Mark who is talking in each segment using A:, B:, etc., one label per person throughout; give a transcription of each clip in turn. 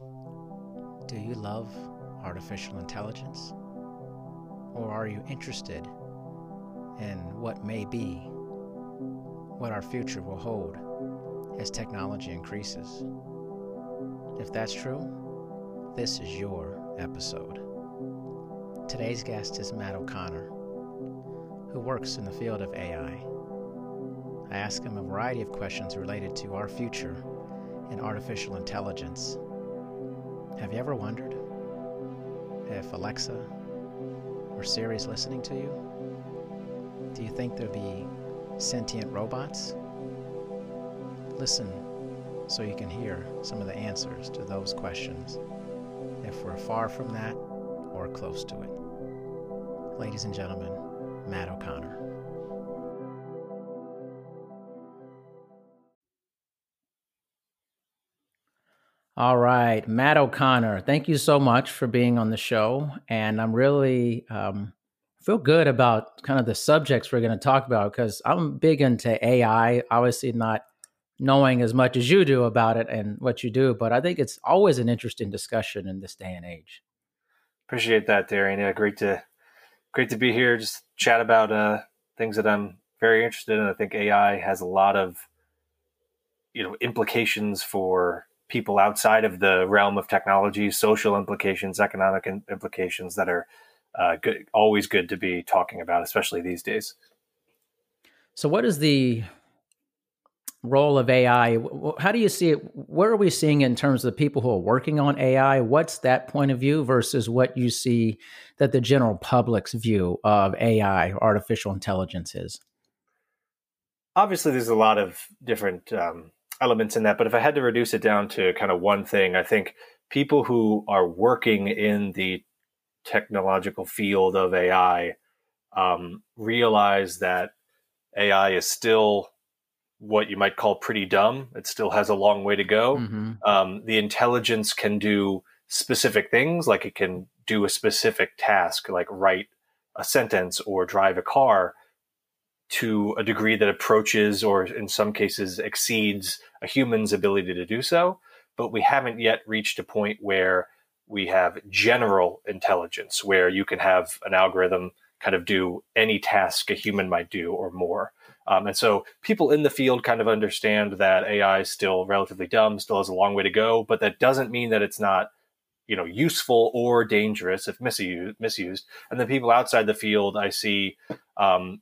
A: Do you love artificial intelligence? Or are you interested in what may be, what our future will hold as technology increases? If that's true, this is your episode. Today's guest is Matt O'Connor, who works in the field of AI. I ask him a variety of questions related to our future in artificial intelligence. Have you ever wondered if Alexa or Siri is listening to you? Do you think there'll be sentient robots? Listen so you can hear some of the answers to those questions if we're far from that or close to it. Ladies and gentlemen, Matt O'Connor. All right, Matt O'Connor, thank you so much for being on the show. And I'm really um, feel good about kind of the subjects we're going to talk about because I'm big into AI. Obviously, not knowing as much as you do about it and what you do, but I think it's always an interesting discussion in this day and age.
B: Appreciate that, Darian. Yeah, great to great to be here. Just chat about uh, things that I'm very interested in. I think AI has a lot of you know implications for people outside of the realm of technology, social implications, economic implications that are uh, good, always good to be talking about, especially these days.
A: So, what is the role of AI? How do you see it? Where are we seeing it in terms of the people who are working on AI? What's that point of view versus what you see that the general public's view of AI, artificial intelligence, is?
B: Obviously, there's a lot of different um, elements in that. But if I had to reduce it down to kind of one thing, I think people who are working in the technological field of AI um, realize that AI is still what you might call pretty dumb. It still has a long way to go. Mm-hmm. Um, the intelligence can do specific things, like it can do a specific task, like write a sentence or drive a car to a degree that approaches or in some cases exceeds a human's ability to do so. But we haven't yet reached a point where we have general intelligence, where you can have an algorithm kind of do any task a human might do or more. Um, and so people in the field kind of understand that AI is still relatively dumb, still has a long way to go, but that doesn't mean that it's not you know useful or dangerous if misused misused and the people outside the field i see um,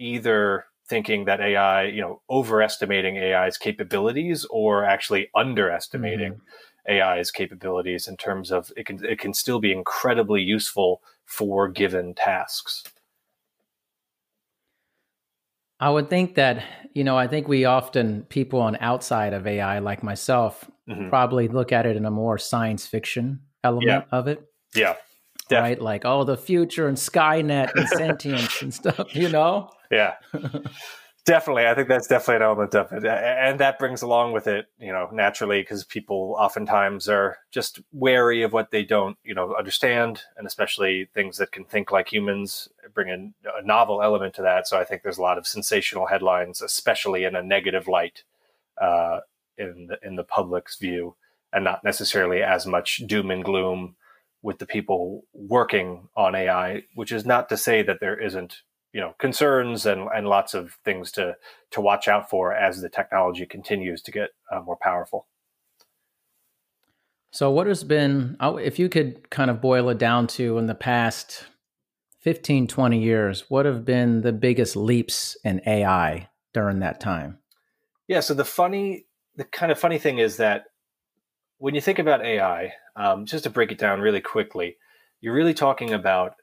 B: either thinking that AI, you know, overestimating AI's capabilities or actually underestimating mm-hmm. AI's capabilities in terms of it can it can still be incredibly useful for given tasks.
A: I would think that, you know, I think we often people on outside of AI like myself mm-hmm. probably look at it in a more science fiction element
B: yeah.
A: of it.
B: Yeah.
A: Definitely. Right? Like, oh, the future and Skynet and sentience and stuff, you know?
B: Yeah. definitely. I think that's definitely an element of it. And that brings along with it, you know, naturally, because people oftentimes are just wary of what they don't, you know, understand. And especially things that can think like humans bring in a novel element to that. So I think there's a lot of sensational headlines, especially in a negative light uh, in, the, in the public's view, and not necessarily as much doom and gloom with the people working on AI, which is not to say that there isn't you know concerns and, and lots of things to to watch out for as the technology continues to get uh, more powerful.
A: So, what has been, if you could kind of boil it down to in the past 15, 20 years, what have been the biggest leaps in AI during that time?
B: Yeah. So, the funny, the kind of funny thing is that when you think about AI, um, just to break it down really quickly, you're really talking about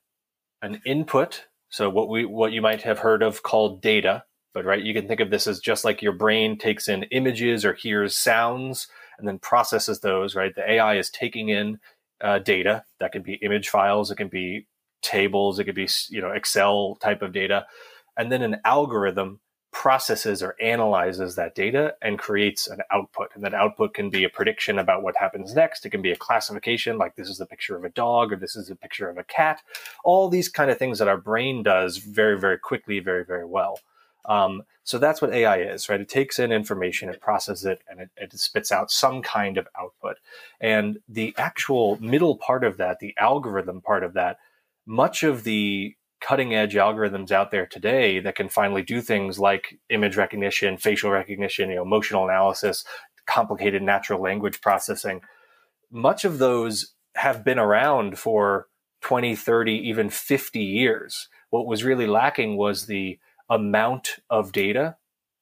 B: an input. So what we what you might have heard of called data, but right, you can think of this as just like your brain takes in images or hears sounds and then processes those. Right, the AI is taking in uh, data that can be image files, it can be tables, it could be you know Excel type of data, and then an algorithm processes or analyzes that data and creates an output. And that output can be a prediction about what happens next. It can be a classification, like this is a picture of a dog or this is a picture of a cat. All these kind of things that our brain does very, very quickly, very, very well. Um, so that's what AI is, right? It takes in information, it processes it, and it, it, spits out some kind of output. And the actual middle part of that, the algorithm part of that, much of the cutting edge algorithms out there today that can finally do things like image recognition, facial recognition, you know, emotional analysis, complicated natural language processing, much of those have been around for 20, 30, even 50 years. What was really lacking was the amount of data,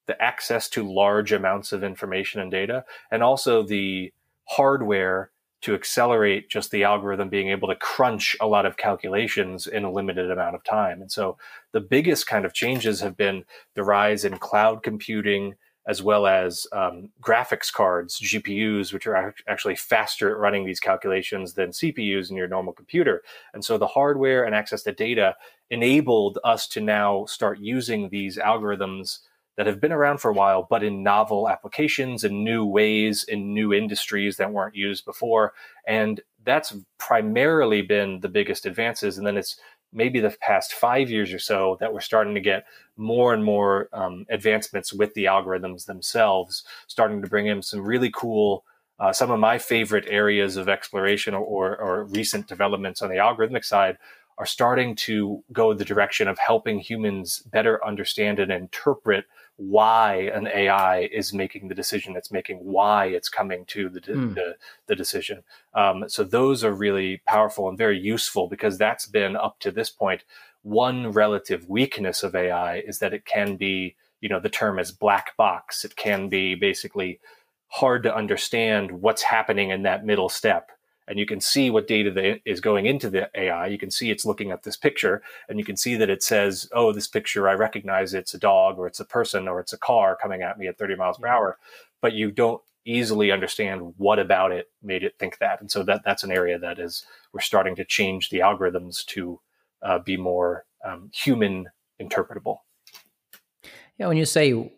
B: the access to large amounts of information and data, and also the hardware to accelerate just the algorithm being able to crunch a lot of calculations in a limited amount of time. And so the biggest kind of changes have been the rise in cloud computing, as well as um, graphics cards, GPUs, which are actually faster at running these calculations than CPUs in your normal computer. And so the hardware and access to data enabled us to now start using these algorithms that have been around for a while, but in novel applications and new ways in new industries that weren't used before. And that's primarily been the biggest advances. And then it's maybe the past five years or so that we're starting to get more and more um, advancements with the algorithms themselves, starting to bring in some really cool. Uh, some of my favorite areas of exploration or, or, or recent developments on the algorithmic side are starting to go the direction of helping humans better understand and interpret why an AI is making the decision it's making, why it's coming to the, mm. the, the, decision. Um, so those are really powerful and very useful because that's been up to this point one relative weakness of AI is that it can be, you know, the term is black box. It can be basically hard to understand what's happening in that middle step and you can see what data is going into the AI. You can see it's looking at this picture, and you can see that it says, "Oh, this picture I recognize it's a dog, or it's a person, or it's a car coming at me at 30 miles per hour," but you don't easily understand what about it made it think that. And so that that's an area that is we're starting to change the algorithms to uh, be more um, human interpretable.
A: Yeah, when you say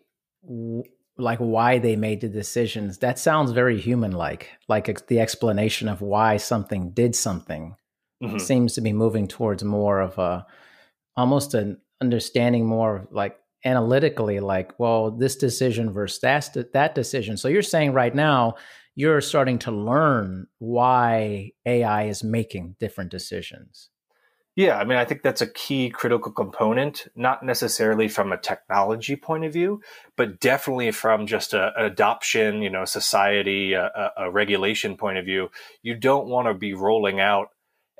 A: like why they made the decisions. That sounds very human like like the explanation of why something did something mm-hmm. seems to be moving towards more of a almost an understanding more like analytically like well this decision versus that that decision. So you're saying right now you're starting to learn why ai is making different decisions
B: yeah, I mean, I think that's a key critical component, not necessarily from a technology point of view, but definitely from just a, an adoption, you know, society, a, a regulation point of view. You don't want to be rolling out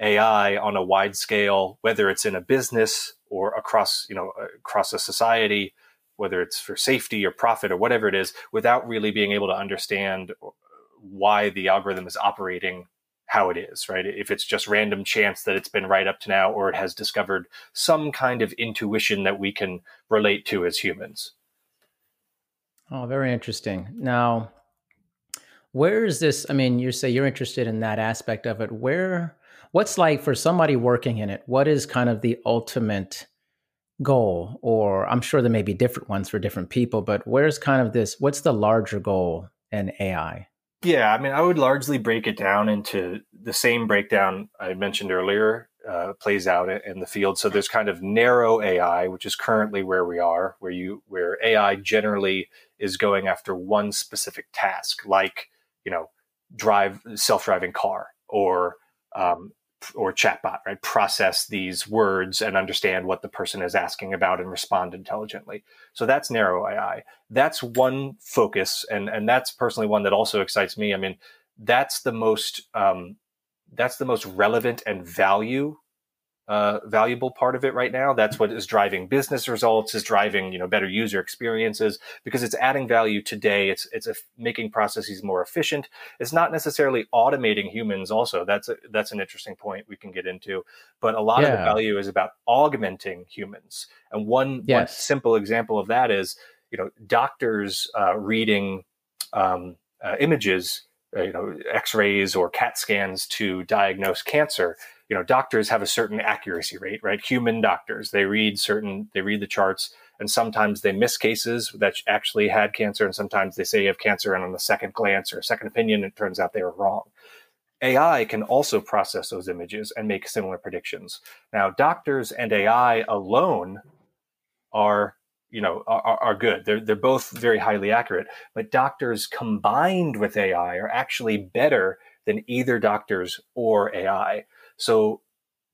B: AI on a wide scale, whether it's in a business or across, you know, across a society, whether it's for safety or profit or whatever it is, without really being able to understand why the algorithm is operating how it is, right? If it's just random chance that it's been right up to now, or it has discovered some kind of intuition that we can relate to as humans.
A: Oh, very interesting. Now, where is this? I mean, you say you're interested in that aspect of it. Where, what's like for somebody working in it? What is kind of the ultimate goal? Or I'm sure there may be different ones for different people, but where's kind of this? What's the larger goal in AI?
B: Yeah, I mean, I would largely break it down into the same breakdown I mentioned earlier uh, plays out in the field. So there's kind of narrow AI, which is currently where we are, where you where AI generally is going after one specific task, like you know, drive self-driving car or um, or chatbot, right? Process these words and understand what the person is asking about and respond intelligently. So that's narrow AI. That's one focus, and and that's personally one that also excites me. I mean, that's the most um, that's the most relevant and value uh, valuable part of it right now. That's what is driving business results, is driving you know better user experiences because it's adding value today. It's it's making processes more efficient. It's not necessarily automating humans. Also, that's a, that's an interesting point we can get into. But a lot yeah. of the value is about augmenting humans. And one, yes. one simple example of that is you know doctors uh, reading um, uh, images, uh, you know X-rays or CAT scans to diagnose cancer you know doctors have a certain accuracy rate right human doctors they read certain they read the charts and sometimes they miss cases that actually had cancer and sometimes they say you have cancer and on the second glance or second opinion it turns out they were wrong ai can also process those images and make similar predictions now doctors and ai alone are you know are, are good. They're they're both very highly accurate. But doctors combined with AI are actually better than either doctors or AI. So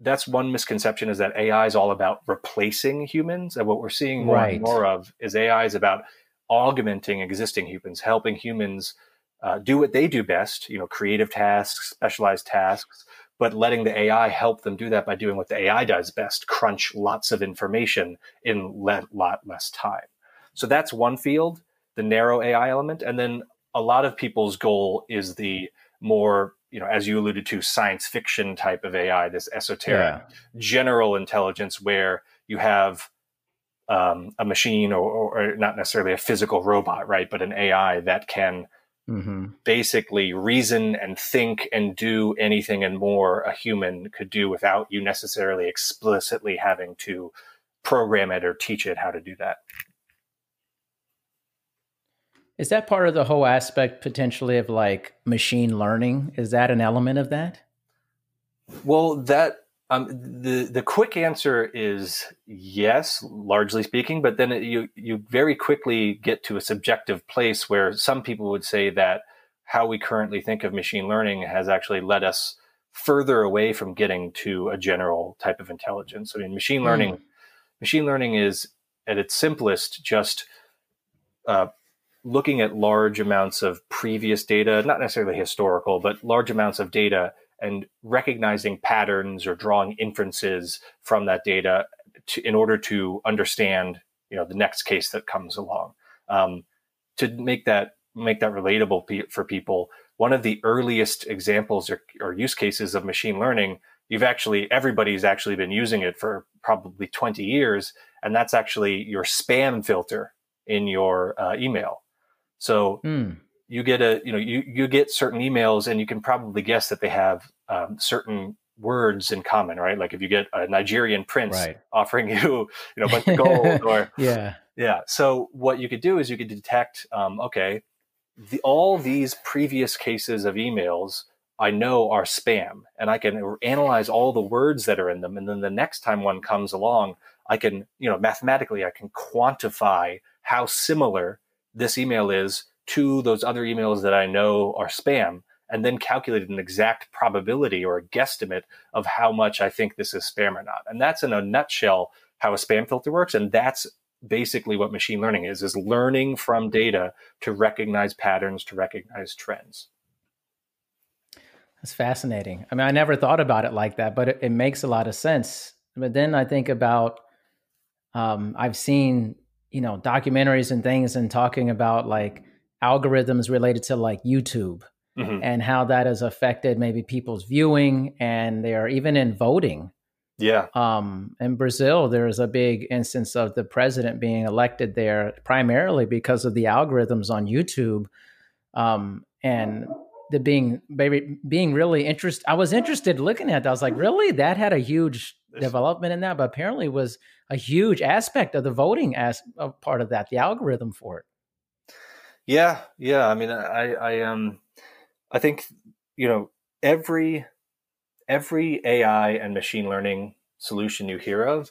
B: that's one misconception is that AI is all about replacing humans, and what we're seeing more right. and more of is AI is about augmenting existing humans, helping humans uh, do what they do best, you know, creative tasks, specialized tasks, but letting the AI help them do that by doing what the AI does best, crunch lots of information in a lot less time. So that's one field, the narrow AI element. And then a lot of people's goal is the more, you know, as you alluded to, science fiction type of AI, this esoteric yeah. general intelligence where you have um, a machine or, or, not necessarily a physical robot, right? But an AI that can mm-hmm. basically reason and think and do anything and more a human could do without you necessarily explicitly having to program it or teach it how to do that.
A: Is that part of the whole aspect potentially of like machine learning? Is that an element of that?
B: Well, that um, the the quick answer is yes, largely speaking, but then it, you you very quickly get to a subjective place where some people would say that how we currently think of machine learning has actually led us further away from getting to a general type of intelligence. I mean, machine hmm. learning mm. machine learning is at its simplest just uh, looking at large amounts of previous data, not necessarily historical, but large amounts of data and recognizing patterns or drawing inferences from that data to, in order to understand you know the next case that comes along. Um, to make that make that relatable for people one of the earliest examples or, or, use cases of machine learning you've actually everybody's actually been using it for probably 20 years and that's actually your spam filter in your uh, email so mm you get a you know you you get certain emails and you can probably guess that they have um, certain words in common right? Like if you get a nigerian prince right. offering you you know a bunch of gold or
A: yeah.
B: Yeah. So what you could do is you could detect um, okay the, all these previous cases of emails i know are spam and i can analyze all the words that are in them. And then the next time one comes along i can you know mathematically i can quantify how similar this email is to those other emails that I know are spam and then calculate an exact probability or a guesstimate of how much I think this is spam or not. And that's in a nutshell how a spam filter works. And that's basically what machine learning is, is learning from data to recognize patterns, to recognize trends.
A: That's fascinating. I mean, I never thought about it like that, but it, it makes a lot of sense. But then I think about, um, I've seen, you know, documentaries and things and talking about like, algorithms related to like YouTube mm-hmm. and how that has affected maybe people's viewing and they are even in voting.
B: Yeah.
A: Um, in Brazil, there's a big instance of the president being elected there primarily because of the algorithms on YouTube. Um, and the being baby being really interested. I was interested looking at that. I was like, really? That had a huge development in that, but apparently was a huge aspect of the voting as a part of that, the algorithm for it.
B: Yeah, yeah. I mean, I, I, um, I think you know every every AI and machine learning solution you hear of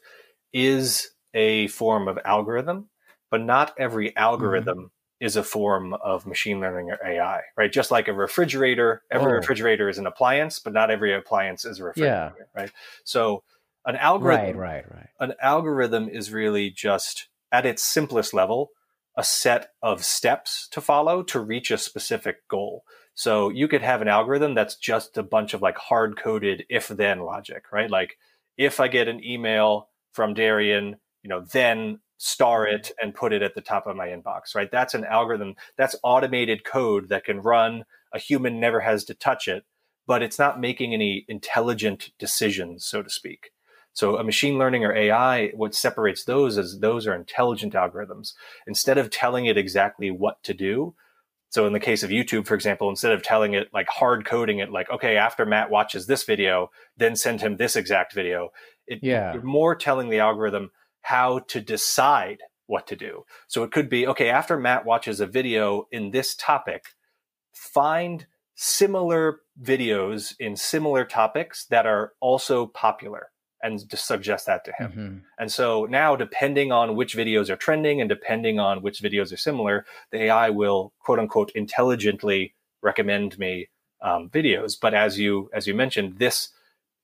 B: is a form of algorithm, but not every mm-hmm. algorithm mm-hmm. is a form of machine learning or AI, right? Just like a refrigerator, every oh. refrigerator is an appliance, but not every appliance is a refrigerator, yeah. right? So an algorithm,
A: right, right, right.
B: An algorithm is really just at its simplest level a set of steps to follow to reach a specific goal. So you could have an algorithm that's just a bunch of like hard coded if then logic, right? Like if I get an email from Darian, you know, then star mm-hmm. it and put it at the top of my inbox, right? That's an algorithm. That's automated code that can run. A human never has to touch it, but it's not making any intelligent decisions, so to speak. So a machine learning or AI, what separates those is those are intelligent algorithms. Instead of telling it exactly what to do, so in the case of YouTube, for example, instead of telling it like hard coding it, like, okay, after Matt watches this video, then send him this exact video. It, yeah. You're more telling the algorithm how to decide what to do. So it could be, okay, after Matt watches a video in this topic, find similar videos in similar topics that are also popular and just suggest that to him. Mm-hmm. And so now, depending on which videos are trending and depending on which videos are similar, the AI will quote unquote intelligently recommend me um, videos. But as you as you mentioned, this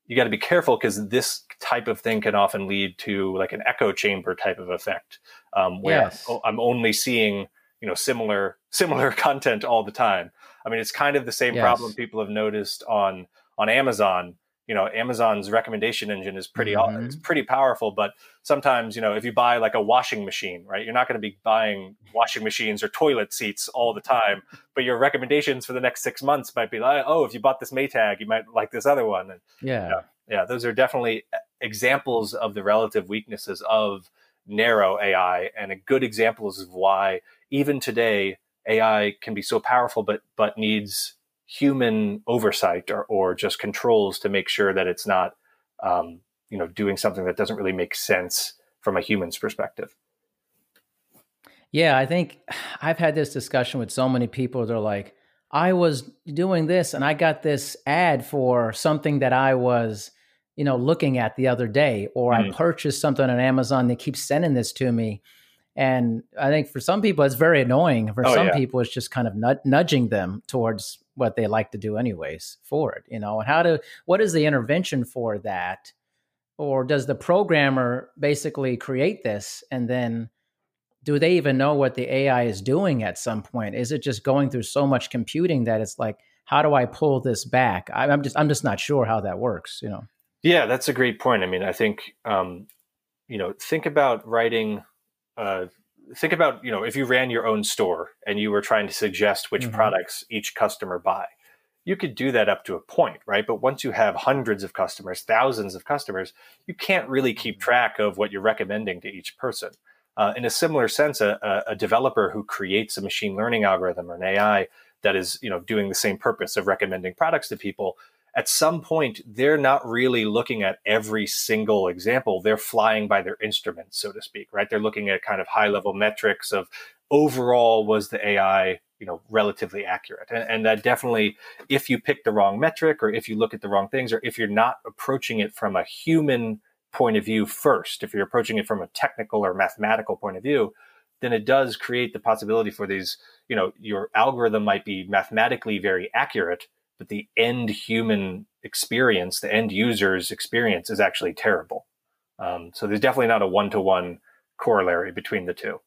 B: you got to be careful because this type of thing can often lead to like an echo chamber type of effect, um, where yes. I'm only seeing you know similar similar content all the time. I mean, it's kind of the same yes. problem people have noticed on on Amazon you know amazon's recommendation engine is pretty mm-hmm. it's pretty powerful but sometimes you know if you buy like a washing machine right you're not going to be buying washing machines or toilet seats all the time but your recommendations for the next six months might be like oh if you bought this maytag you might like this other one and
A: yeah
B: yeah, yeah those are definitely examples of the relative weaknesses of narrow ai and a good examples of why even today ai can be so powerful but but needs human oversight or, or just controls to make sure that it's not um, you know doing something that doesn't really make sense from a human's perspective.
A: Yeah i think i've had this discussion with so many people. They're like i was doing this and i got this ad for something that i was you know looking at the other day or mm-hmm. i purchased something on amazon. They keep sending this to me. And i think for some people it's very annoying. For oh, some yeah. people it's just kind of nudging them towards what they like to do anyways for it you know? And how to what is the intervention for that? Or does the programmer basically create this and then do they even know what the ai is doing at some point? Is it just going through so much computing that it's like how do i pull this back? I'm just i'm just not sure how that works you know?
B: Yeah that's a great point. I mean i think um you know think about writing uh think about you know if you ran your own store and you were trying to suggest which mm-hmm. products each customer buy you could do that up to a point right but once you have hundreds of customers thousands of customers you can't really keep mm-hmm. track of what you're recommending to each person uh, in a similar sense a, a, developer who creates a machine learning algorithm or an ai that is you know doing the same purpose of recommending products to people at some point they're not really looking at every single example. They're flying by their instruments so to speak right? They're looking at kind of high level metrics of overall was the ai you know relatively accurate? And, and, that definitely if you pick the wrong metric or if you look at the wrong things or if you're not approaching it from a human point of view first if you're approaching it from a technical or mathematical point of view then it does create the possibility for these you know your algorithm might be mathematically very accurate but the end human experience, the end user's experience is actually terrible. Um, so there's definitely not a one to one corollary between the two.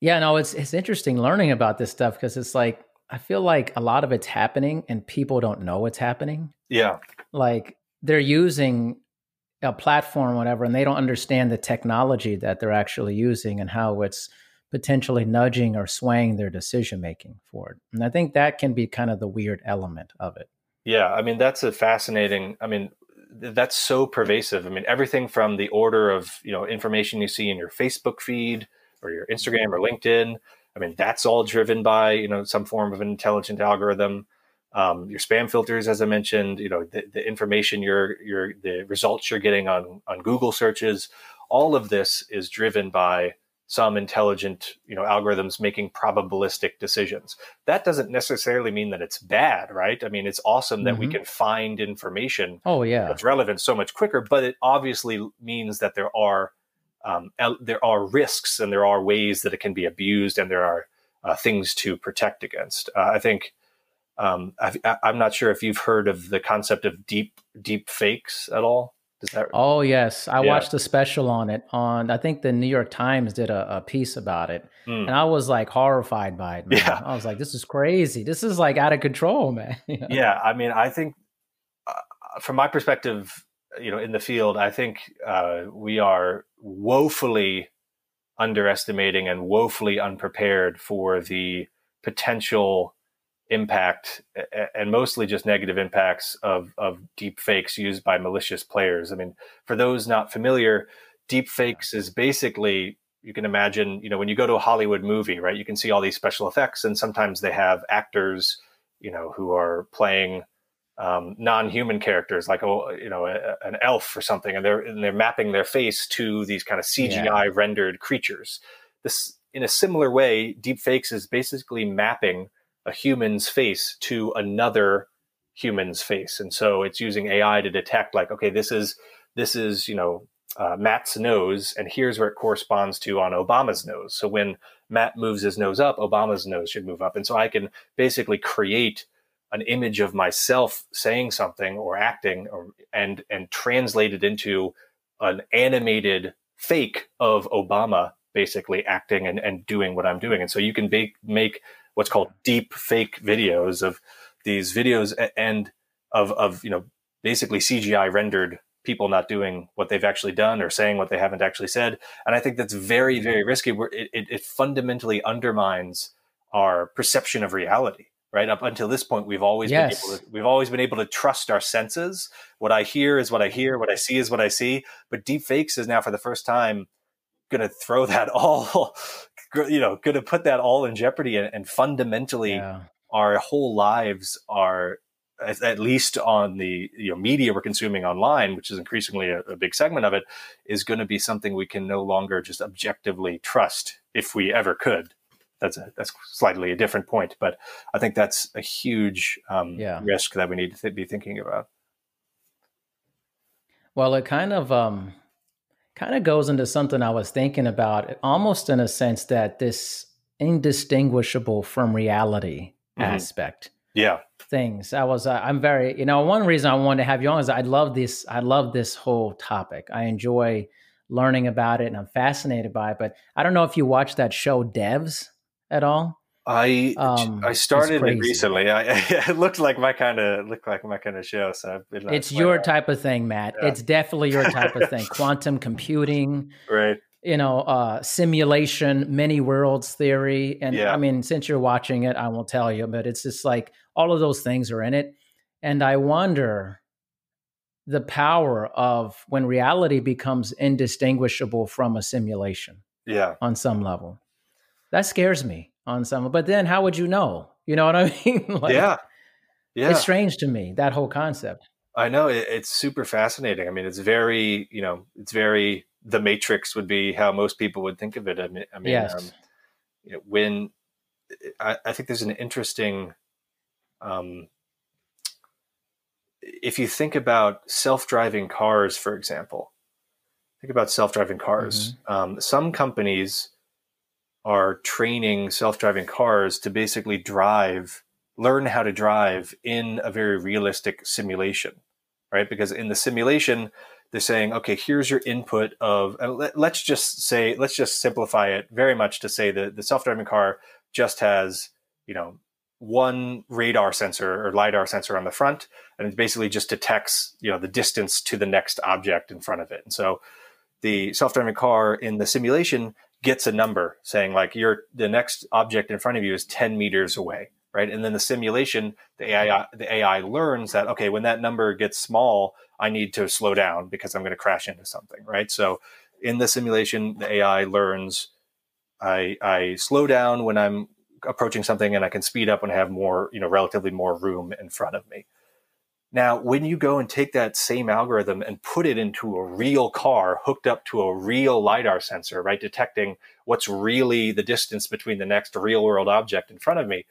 A: Yeah, no, it's it's interesting learning about this stuff because it's like I feel like a lot of it's happening and people don't know what's happening.
B: Yeah.
A: Like they're using a platform, whatever, and they don't understand the technology that they're actually using and how it's potentially nudging or swaying their decision making forward. And I think that can be kind of the weird element of it.
B: Yeah, I mean that's a fascinating. I mean that's so pervasive. I mean everything from the order of you know information you see in your Facebook feed or your Instagram or LinkedIn. I mean that's all driven by you know some form of an intelligent algorithm. Um, your spam filters, as I mentioned, you know the, the information you're, you're the results you're getting on on Google searches. All of this is driven by some intelligent you know algorithms making probabilistic decisions. That doesn't necessarily mean that it's bad right? I mean it's awesome that mm-hmm. we can find information
A: oh yeah.
B: that's relevant so much quicker but it obviously means that there are um, there are risks and there are ways that it can be abused and there are uh, things to protect against. Uh, i think um, i am not sure if you've heard of the concept of deep deep fakes at all
A: that... Oh yes, I yeah. watched a special on it. On I think the New York Times did a, a piece about it, mm. and I was like horrified by it. Man. Yeah, I was like, this is crazy. This is like out of control, man.
B: Yeah, I mean, I think uh, from my perspective, you know, in the field, I think uh, we are woefully underestimating and woefully unprepared for the potential impact and mostly just negative impacts of, of deep fakes used by malicious players. I mean, for those not familiar, deep fakes is basically you can imagine, you know, when you go to a Hollywood movie, right, you can see all these special effects and sometimes they have actors, you know, who are playing um, non-human characters like oh you know a, an elf or something and they're and they're mapping their face to these kind of CGI yeah. rendered creatures. This in a similar way, deep fakes is basically mapping a human's face to another humans face. And so it's using AI to detect like, okay, this is this is you know uh, Matt's nose, and here's where it corresponds to on Obama's nose. So when Matt moves his nose up, Obama's nose should move up, and so I can basically create an image of myself saying something or acting, or and and translate it into an animated fake of Obama basically acting and, and doing what I'm doing. And so you can make make what's called deep fake videos of these videos and of of you know basically CGI rendered people not doing what they've actually done or saying what they haven't actually said. And I think that's very, very risky. It, it, it fundamentally undermines our perception of reality. Right up until this point, we've always yes. been able to, we've always been able to trust our senses. What I hear is what I hear. What I see is what I see. But deep fakes is now for the first time going to throw that all, you know, going to put that all in jeopardy. And, and fundamentally, yeah. our whole lives are at least on the you know, media we're consuming online, which is increasingly a, a big segment of it, is going to be something we can no longer just objectively trust if we ever could. That's a, that's slightly a different point, but I think that's a huge um, yeah. risk that we need to th- be thinking about.
A: Well, it kind of um, kind of goes into something I was thinking about, almost in a sense that this indistinguishable from reality mm-hmm. aspect.
B: Yeah
A: things. I was, uh, I'm very, you know, one reason I wanted to have you on is I love this, I love this whole topic. I enjoy learning about it and I'm fascinated by it. But I don't know if you watch that show Devs at all.
B: I um, I started it recently. I, it looked like my kind of looked like my kind of show. So I've been
A: it's your type of thing, Matt. Yeah. It's definitely your type of thing. Quantum computing,
B: right?
A: you know, uh, simulation, many worlds theory. And yeah. I mean, since you're watching it, I won't tell you, but it's just like all of those things are in it. And I wonder the power of when reality becomes indistinguishable from a simulation.
B: Yeah.
A: On some level. That scares me on some, but then how would you know? You know what I mean?
B: like, yeah.
A: Yeah. It's strange to me, that whole concept.
B: I know it, it's super fascinating. I mean, it's very, you know, it's very the Matrix would be how most people would think of it. I mean, I mean, yes. um, you know, when I, I, think there's an interesting, um, if you think about self-driving cars, for example, think about self-driving cars. Mm-hmm. Um, some companies are training self-driving cars to basically drive, learn how to drive in a very realistic simulation, right? Because in the simulation, they're saying, okay, here's your input of, let, us just say, let's just simplify it very much to say that the self-driving car just has, you know, one radar sensor or lidar sensor on the front, and it basically just detects, you know, the distance to the next object in front of it. And so the self-driving car in the simulation gets a number saying like your the next object in front of you is 10 meters away right and then the simulation the ai the ai learns that okay when that number gets small I need to slow down because I'm going to crash into something, right? So in the simulation, the AI learns I, I slow down when I'm approaching something and I can speed up when I have more, you know, relatively more room in front of me. Now, when you go and take that same algorithm and put it into a real car hooked up to a real LiDAR sensor, right, detecting what's really the distance between the next real world object in front of me,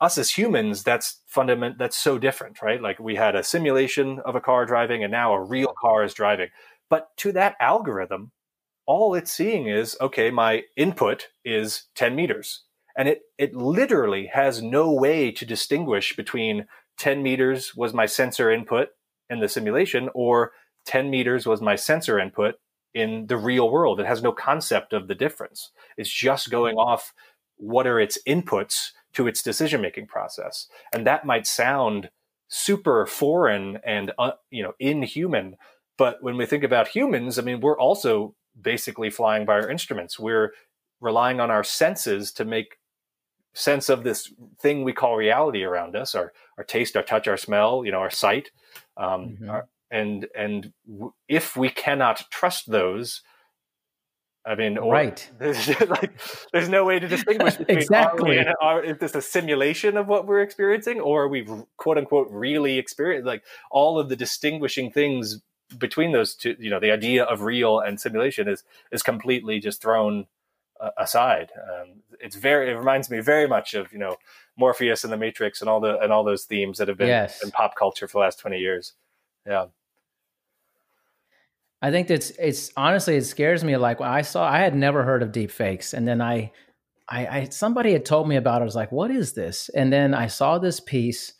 B: us as humans, that's fundament that's so different, right? Like we had a simulation of a car driving and now a real car is driving. But to that algorithm, all it's seeing is, okay, my input is 10 meters. And it it literally has no way to distinguish between 10 meters was my sensor input in the simulation or 10 meters was my sensor input in the real world. It has no concept of the difference. It's just going off what are its inputs to its decision making process. And that might sound super foreign and uh, you know inhuman, but when we think about humans, I mean, we're also basically flying by our instruments. We're relying on our senses to make sense of this thing we call reality around us our our taste our touch our smell you know our sight um, mm-hmm. our, and and w- if we cannot trust those I mean,
A: right?
B: There's like there's no way to distinguish between exactly. Are, are is this a simulation of what we're experiencing, or are we quote unquote really experience like all of the distinguishing things between those two? You know, the idea of real and simulation is is completely just thrown uh, aside. Um, it's very it reminds me very much of you know Morpheus and the Matrix and all the and all those themes that have been yes. in pop culture for the last twenty years. Yeah.
A: I think that's it's honestly it scares me. Like when I saw, I had never heard of deep fakes, and then I, I, I somebody had told me about it. I was like, "What is this?" And then I saw this piece,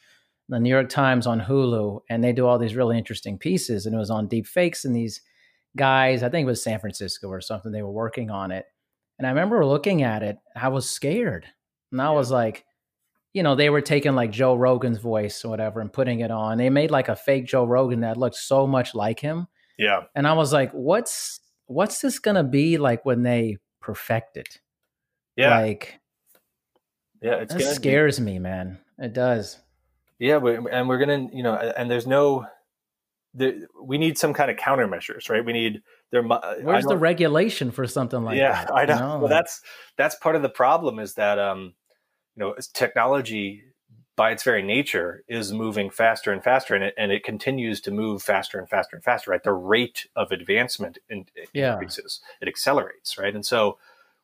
A: the New York Times on Hulu, and they do all these really interesting pieces, and it was on deep fakes and these guys. I think it was San Francisco or something. They were working on it, and I remember looking at it. I was scared, and I was like, you know, they were taking like Joe Rogan's voice or whatever and putting it on. They made like a fake Joe Rogan that looked so much like him
B: yeah.
A: And I was like, what's what's this gonna be like when they perfect it?
B: Yeah.
A: Like
B: Yeah,
A: it scares be... me, man. It does.
B: Yeah, and we're gonna, you know, and there's no there, we need some kind of countermeasures, right? We need there.
A: Where's the regulation for something like
B: yeah,
A: that?
B: Yeah, I know. You know. Well, that's that's part of the problem is that um, you know, technology by its very nature is moving faster and faster and it, and it continues to move faster and faster and faster right the rate of advancement in,
A: yeah.
B: increases it accelerates right and so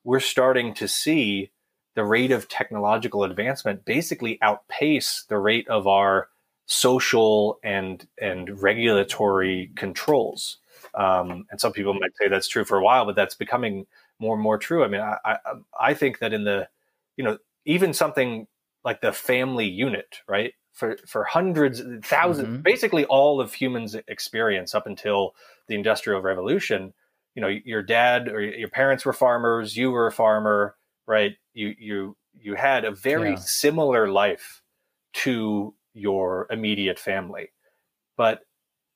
B: we're starting to see the rate of technological advancement basically outpace the rate of our social and and regulatory controls um, and some people might say that's true for a while but that's becoming more and more true i mean i i, I think that in the you know even something like the family unit, right? For for hundreds, 1000s mm-hmm. basically all of humans' experience up until the Industrial Revolution. You know, your dad or your parents were farmers, you were a farmer, right? You you you had a very yeah. similar life to your immediate family, but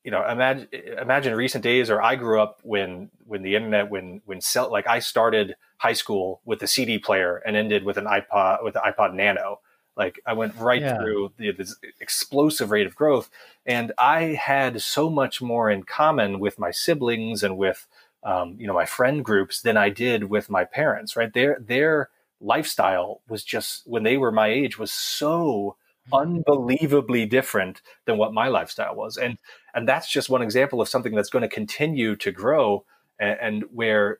B: you know imagine imagine recent days or i grew up when when the internet when when cell like i started high school with a cd player and ended with an ipod with the ipod nano like I went right yeah. through the, this explosive rate of growth, and I had so much more in common with my siblings and with um, you know my friend groups than I did with my parents. Right, their their lifestyle was just when they were my age was so unbelievably different than what my lifestyle was, and and that's just one example of something that's going to continue to grow and, and where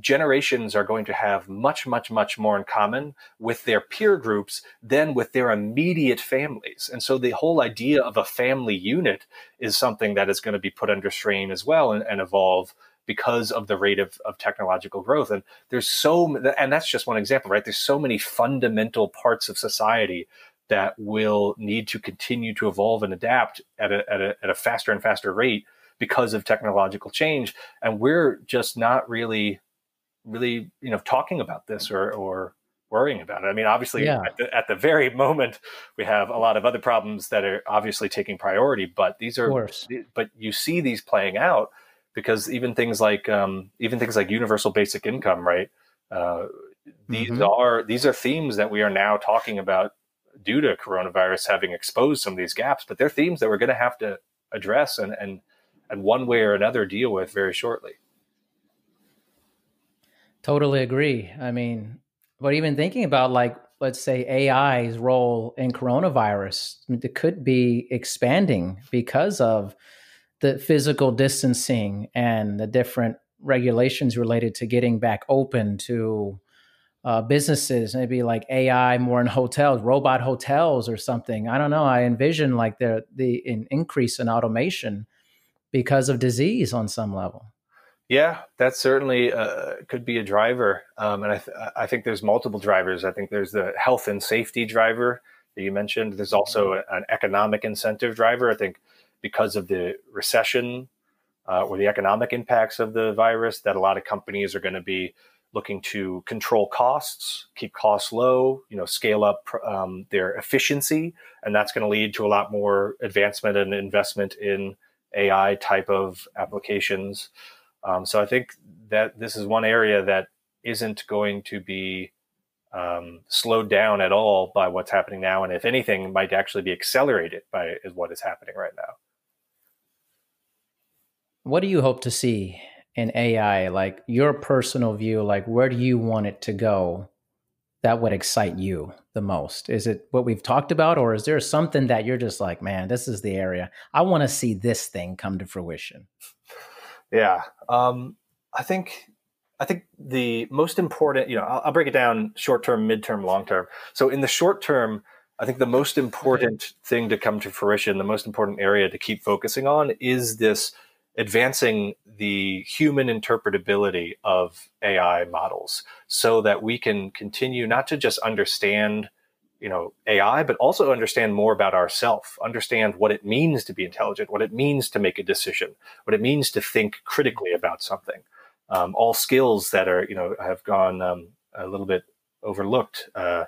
B: generations are going to have much, much, much more in common with their peer groups than with their immediate families. And so the whole idea of a family unit is something that is going to be put under strain as well and, and evolve because of the rate of, of technological growth. And there's so, and that's just one example, right? There's so many fundamental parts of society that will need to continue to evolve and adapt at a, at a, at a faster and faster rate because of technological change. And we're just not really really you know talking about this or or worrying about it. I mean, obviously, yeah. at, the, at, the, very moment, we have a lot of other problems that are obviously taking priority. But these are, but you see these playing out because even things like um, even things like universal basic income, right? Uh, these mm-hmm. are these are themes that we are now talking about due to coronavirus having exposed some of these gaps. But they're themes that we're going to have to address and and and one way or another deal with very shortly.
A: Totally agree. I mean, but even thinking about like, let's say AI's role in coronavirus, it could be expanding because of the physical distancing and the different regulations related to getting back open to uh, businesses, maybe like AI more in hotels, robot hotels or something. I don't know. I envision like the the increase in automation because of disease on some level.
B: Yeah, that certainly uh, could be a driver, um, and I, th- I think there's multiple drivers. I think there's the health and safety driver that you mentioned. There's also mm-hmm. an economic incentive driver. I think because of the recession uh, or the economic impacts of the virus, that a lot of companies are going to be looking to control costs, keep costs low, you know, scale up um, their efficiency, and that's going to lead to a lot more advancement and investment in AI type of applications. Um, so I think that this is one area that isn't going to be um, slowed down at all by what's happening now, and if anything, might actually be accelerated by what is happening right now.
A: What do you hope to see in AI? Like your personal view, like where do you want it to go? That would excite you the most? Is it what we've talked about, or is there something that you're just like, man, this is the area I want to see this thing come to fruition?
B: Yeah, um, I think I think the most important, you know, I'll, I'll break it down short term, mid term, long term. So in the short term, I think the most important thing to come to fruition, the most important area to keep focusing on is this advancing the human interpretability of AI models so that we can continue not to just understand you know AI, but also understand more about ourselves, understand what it means to be intelligent, what it means to make a decision, what it means to think critically about something. Um, all skills that are you know have gone um, a little bit overlooked uh,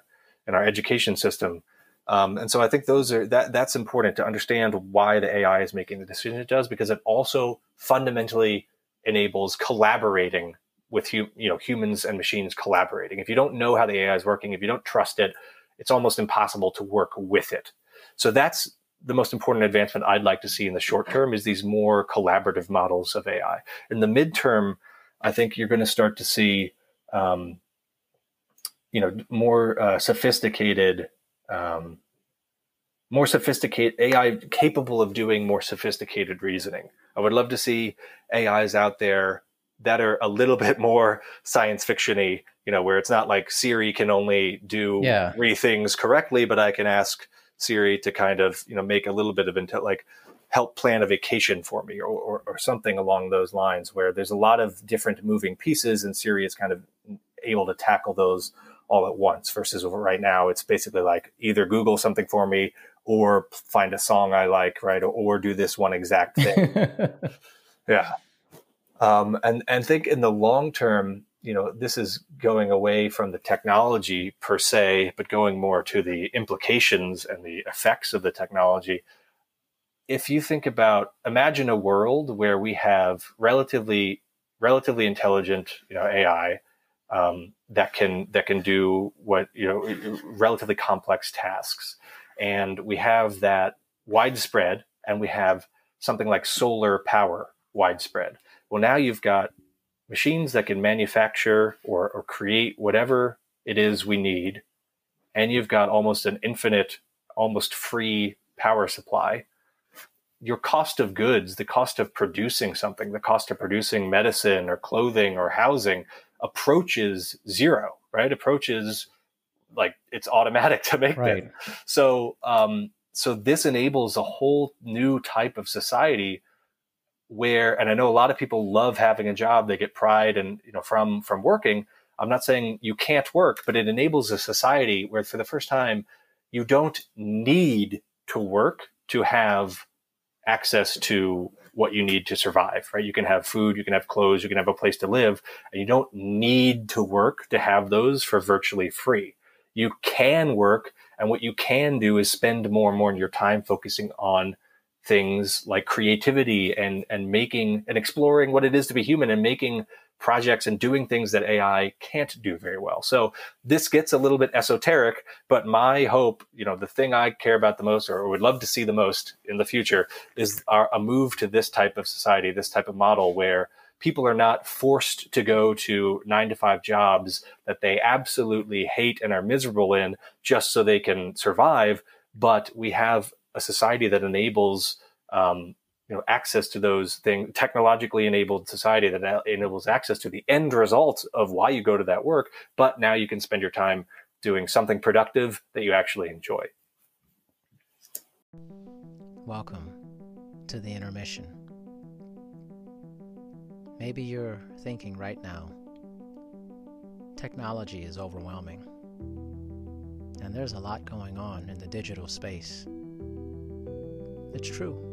B: in our education system. Um, and so I think those are that that's important to understand why the AI is making the decision it does because it also fundamentally enables collaborating with you know humans and machines collaborating. If you don't know how the AI is working, if you don't trust it, it's almost impossible to work with it. So that's the most important advancement I'd like to see in the short term is these more collaborative models of AI. In the midterm, I think you're going to start to see, um, you know, more uh, sophisticated, um, more sophisticated AI capable of doing more sophisticated reasoning. I would love to see AIs out there that are a little bit more science fictiony, you know, where it's not like Siri can only do yeah. three things correctly, but I can ask Siri to kind of, you know, make a little bit of intel, like help plan a vacation for me or, or, or something along those lines where there's a lot of different moving pieces and Siri is kind of able to tackle those all at once versus right now it's basically like either Google something for me or find a song I like, right? Or, or do this one exact thing. yeah. Um, and and think in the long term, you know, this is going away from the technology per se, but going more to the implications and the effects of the technology. If you think about, imagine a world where we have relatively relatively intelligent, you know, AI um, that can that can do what you know relatively complex tasks, and we have that widespread, and we have something like solar power widespread well, now you've got machines that can manufacture or, or create whatever it is we need. And you've got almost an infinite, almost free power supply. Your cost of goods, the cost of producing something, the cost of producing medicine or clothing or housing approaches zero, right? Approaches like it's automatic to make right. them. So, um, so this enables a whole new type of society where and i know a lot of people love having a job they get pride and you know from from working i'm not saying you can't work but it enables a society where for the first time you don't need to work to have access to what you need to survive right? You can have food you can have clothes you can have a place to live and you don't need to work to have those for virtually free. You can work and what you can do is spend more and more of your time focusing on things like creativity and and making and exploring what it is to be human and making projects and doing things that AI can't do very well. So this gets a little bit esoteric, but my hope, you know, the thing I care about the most or would love to see the most in the future is our, a move to this type of society, this type of model where people are not forced to go to nine to five jobs that they absolutely hate and are miserable in just so they can survive. But we have a society that enables um, you know access to those things technologically enabled society that enables access to the end result of why you go to that work but now you can spend your time doing something productive that you actually enjoy.
A: Welcome to the intermission. Maybe you're thinking right now technology is overwhelming and there's a lot going on in the digital space. It's true.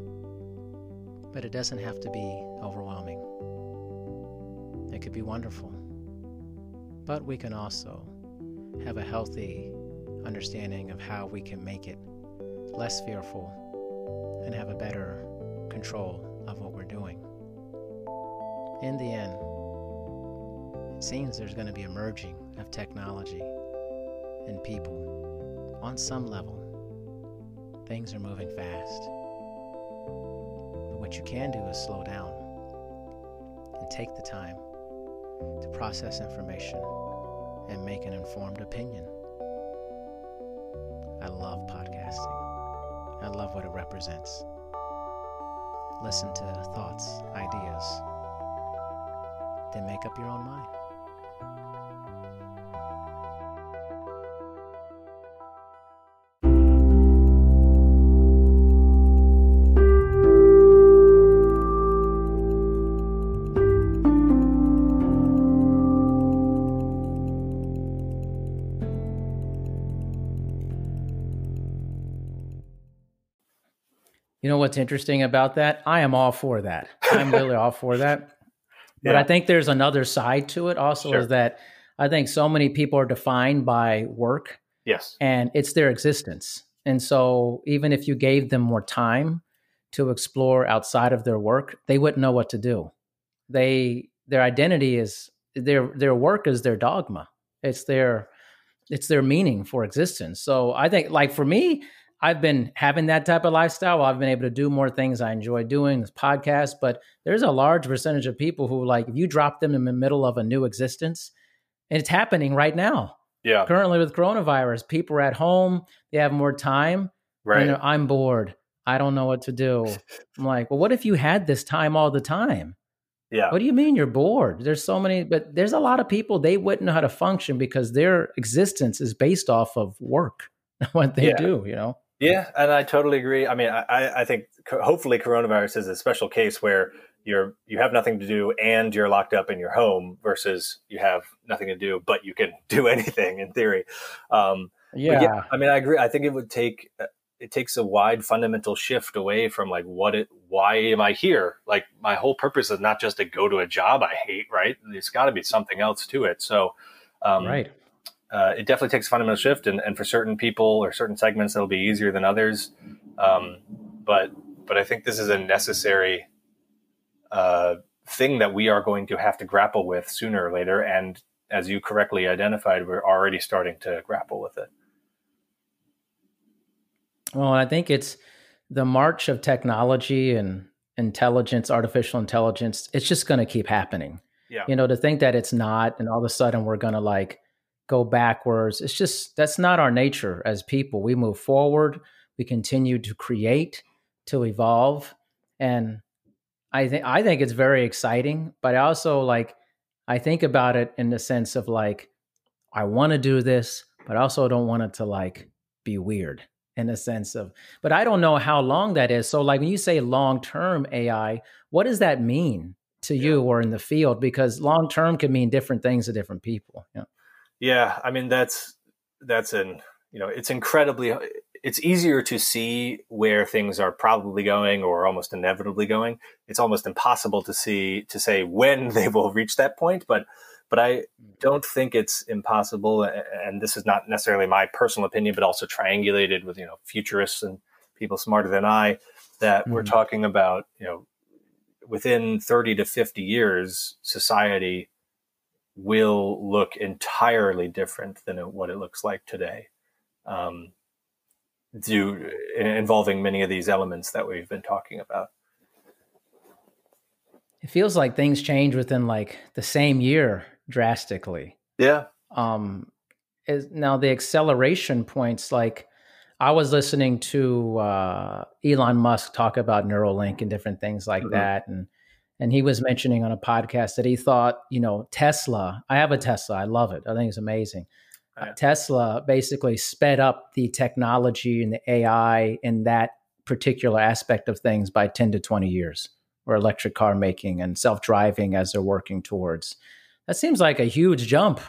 A: But it doesn't have to be overwhelming. It could be wonderful. But we can also have a healthy understanding of how we can make it less fearful and have a better control of what we're doing. In the end, it seems there's going to be a merging of technology and people on some level. Things are moving fast. What you can do is slow down and take the time to process information and make an informed opinion. I love podcasting. I love what it represents. Listen to thoughts, ideas, then make up your own mind. What's interesting about that? I am all for that. I'm really all for that. But yeah. I think there's another side to it also sure. is that I think so many people are defined by work.
B: Yes.
A: And it's their existence. And so even if you gave them more time to explore outside of their work, they wouldn't know what to do. They their identity is their their work is their dogma. It's their it's their meaning for existence. So I think like for me, I've been having that type of lifestyle. I've been able to do more things I enjoy doing, this podcast, but there's a large percentage of people who like if you drop them in the middle of a new existence, and it's happening right now.
B: Yeah.
A: Currently with coronavirus, people are at home, they have more time.
B: Right.
A: And I'm bored. I don't know what to do. I'm like, well, what if you had this time all the time?
B: Yeah.
A: What do you mean you're bored? There's so many, but there's a lot of people they wouldn't know how to function because their existence is based off of work, what they yeah. do, you know?
B: Yeah, and I totally agree. I mean, I, I think hopefully coronavirus is a special case where you're you have nothing to do and you're locked up in your home versus you have nothing to do but you can do anything in theory. Um,
A: yeah. yeah,
B: I mean, I agree. I think it would take uh, it takes a wide fundamental shift away from like what it why am I here? Like my whole purpose is not just to go to a job I hate, right? There's got to be something else to it. So,
A: um, right
B: uh, it definitely takes a fundamental shift, and, and for certain people or certain segments, it'll be easier than others. Um, but but I think this is a necessary uh, thing that we are going to have to grapple with sooner or later. And as you correctly identified, we're already starting to grapple with it.
A: Well, I think it's the march of technology and intelligence, artificial intelligence. It's just going to keep happening.
B: Yeah.
A: You know, to think that it's not, and all of a sudden we're going to like go backwards. It's just that's not our nature as people. We move forward, we continue to create, to evolve, and I think I think it's very exciting, but I also like I think about it in the sense of like I want to do this, but I also don't want it to like be weird in a sense of but I don't know how long that is. So like when you say long-term AI, what does that mean to you or in the field because long term can mean different things to different people. Yeah.
B: Yeah, I mean that's that's an you know it's incredibly it's easier to see where things are probably going or almost inevitably going. It's almost impossible to see to say when they will reach that point, but but I don't think it's impossible. And this is not necessarily my personal opinion, but also triangulated with you know futurists and people smarter than I that mm-hmm. we're talking about you know within 30 to 50 years society will look entirely different than what it looks like today. Um, due involving many of these elements that we've been talking about.
A: It feels like things change within like the same year drastically.
B: Yeah.
A: Um, is, now the acceleration points like I was listening to uh, Elon Musk talk about Neuralink and different things like mm-hmm. that, and and he was mentioning on a podcast that he thought, you know, Tesla. I have a Tesla. I love it. I think it's amazing. Uh, Tesla basically sped up the technology and the AI in that particular aspect of things by 10 to 20 years, or electric car making and self driving as they're working towards. That seems like a huge jump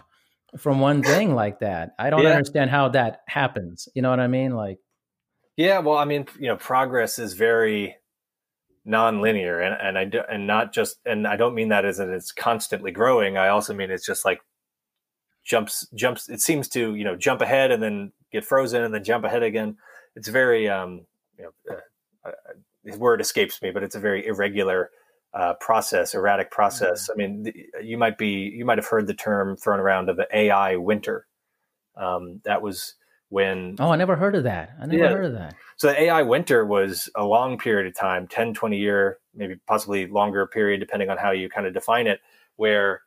A: from one thing like that. I don't yeah. understand how that happens. You know what I mean? Like,
B: yeah, well, I mean, you know, progress is very non-linear and, and I do, and not just and I don't mean that as in it's constantly growing. I also mean it's just like jumps jumps it seems to, you know, jump ahead and then get frozen and then jump ahead again. It's very um you know uh, uh, word escapes me, but it's a very irregular uh, process, erratic process. Mm-hmm. I mean, the, you might be you might have heard the term thrown around of the AI winter. Um, that was when
A: oh i never heard of that i never yeah. heard of that
B: so the ai winter was a long period of time 10 20 year maybe possibly longer period depending on how you kind of define it where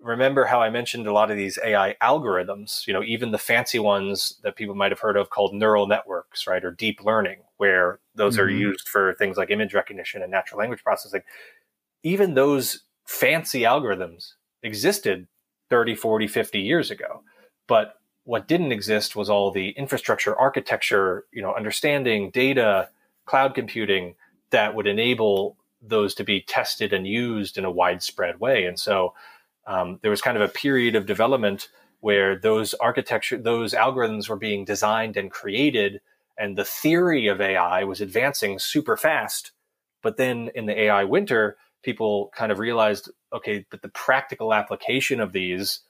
B: remember how i mentioned a lot of these ai algorithms you know even the fancy ones that people might have heard of called neural networks right or deep learning where those mm-hmm. are used for things like image recognition and natural language processing even those fancy algorithms existed 30 40 50 years ago but what didn't exist was all the infrastructure, architecture, you know, understanding, data, cloud computing that would enable those to be tested and used in a widespread way. And so um, there was kind of a period of development where those architecture, those algorithms were being designed and created and the theory of AI was advancing super fast. But then in the AI winter, people kind of realized, okay, but the practical application of these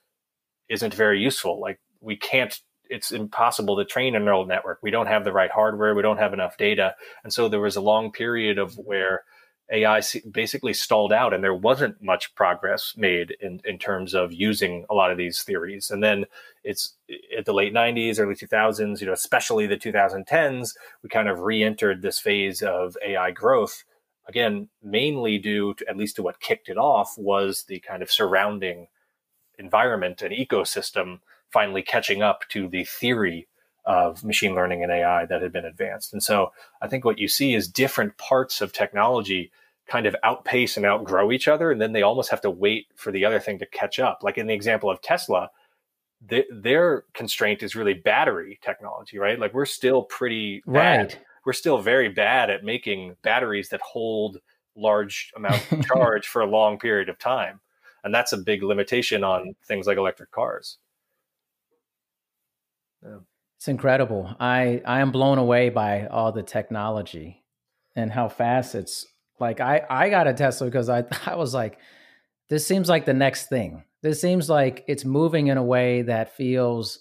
B: isn't very useful. Like we can't it's impossible to train a neural network. We don't have the right hardware. We don't have enough data. And so there was a long period of where AI basically stalled out and there wasn't much progress made in, in terms of using a lot of these theories. And then it's at the late 90s, early 2000s, you know, especially the 2010s, we kind of re-entered this phase of AI growth. Again, mainly due to at least to what kicked it off was the kind of surrounding environment and ecosystem finally catching up to the theory of machine learning and AI that had been advanced. And so I think what you see is different parts of technology kind of outpace and outgrow each other. And then they almost have to wait for the other thing to catch up. Like in the example of Tesla, th- their constraint is really battery technology, right? Like we're still pretty bad. Right. We're still very bad at making batteries that hold large amounts of charge for a long period of time. And that's a big limitation on things like electric cars.
A: Yeah. It's incredible. I I am blown away by all the technology and how fast it's like I I got a Tesla because I I was like this seems like the next thing. This seems like it's moving in a way that feels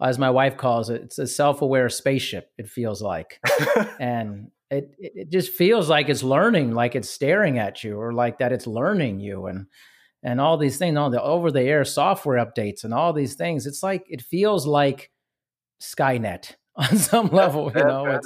A: as my wife calls it, it's a self-aware spaceship it feels like. and it it just feels like it's learning, like it's staring at you or like that it's learning you and and all these things, all the over the air software updates and all these things. It's like it feels like Skynet on some level. You know,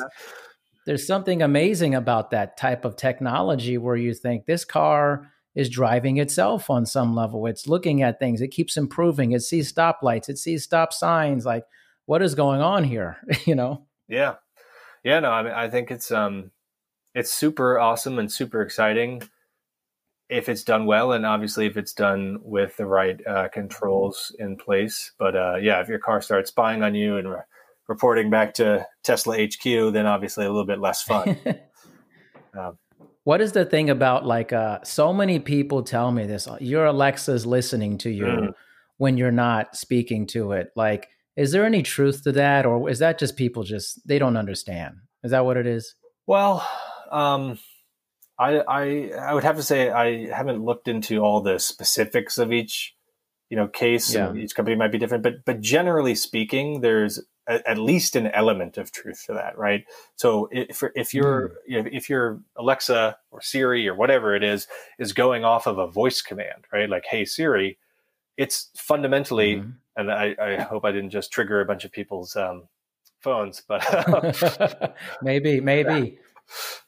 A: there's something amazing about that type of technology where you think this car is driving itself on some level. It's looking at things, it keeps improving, it sees stoplights, it sees stop signs. Like, what is going on here? you know?
B: Yeah. Yeah, no, I mean, I think it's um it's super awesome and super exciting if it's done well, and obviously if it's done with the right uh, controls in place. But uh, yeah, if your car starts spying on you and re- reporting back to Tesla HQ, then obviously a little bit less fun.
A: um, what is the thing about like uh, so many people tell me this? Your Alexa's listening to you mm. when you're not speaking to it. Like, is there any truth to that, or is that just people just they don't understand? Is that what it is?
B: Well, um, I, I I would have to say I haven't looked into all the specifics of each you know case. Yeah. each company might be different, but but generally speaking, there's a, at least an element of truth to that, right? So if if you're mm. if your Alexa or Siri or whatever it is is going off of a voice command, right? Like Hey Siri, it's fundamentally, mm. and I, I hope I didn't just trigger a bunch of people's um, phones, but
A: maybe maybe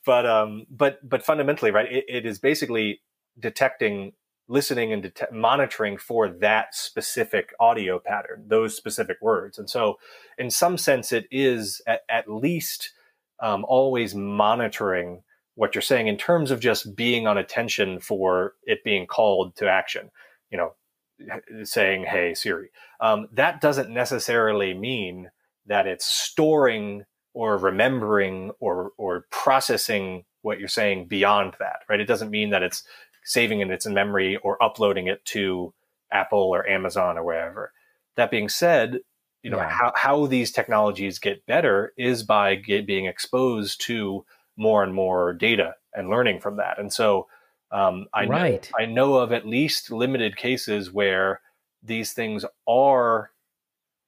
B: but um, but but fundamentally, right? It, it is basically detecting, listening, and monitoring for that specific audio pattern, those specific words. And so, in some sense, it is at, at least um, always monitoring what you're saying in terms of just being on attention for it being called to action. You know, saying, "Hey Siri." Um, that doesn't necessarily mean that it's storing or remembering or or processing what you're saying beyond that, right? It doesn't mean that it's saving it in memory or uploading it to Apple or Amazon or wherever. That being said, you know yeah. how how these technologies get better is by get, being exposed to more and more data and learning from that. And so um, I right. know I know of at least limited cases where these things are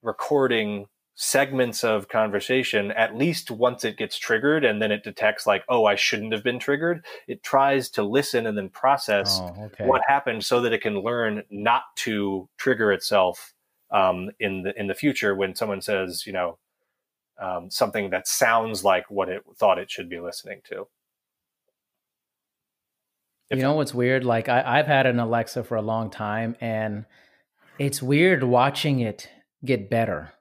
B: recording segments of conversation at least once it gets triggered and then it detects like oh i shouldn't have been triggered it tries to listen and then process oh, okay. what happened so that it can learn not to trigger itself um, in the in the future when someone says you know um, something that sounds like what it thought it should be listening to.
A: If you know what's weird? Like I, i've had an alexa for a long time and it's weird watching it get better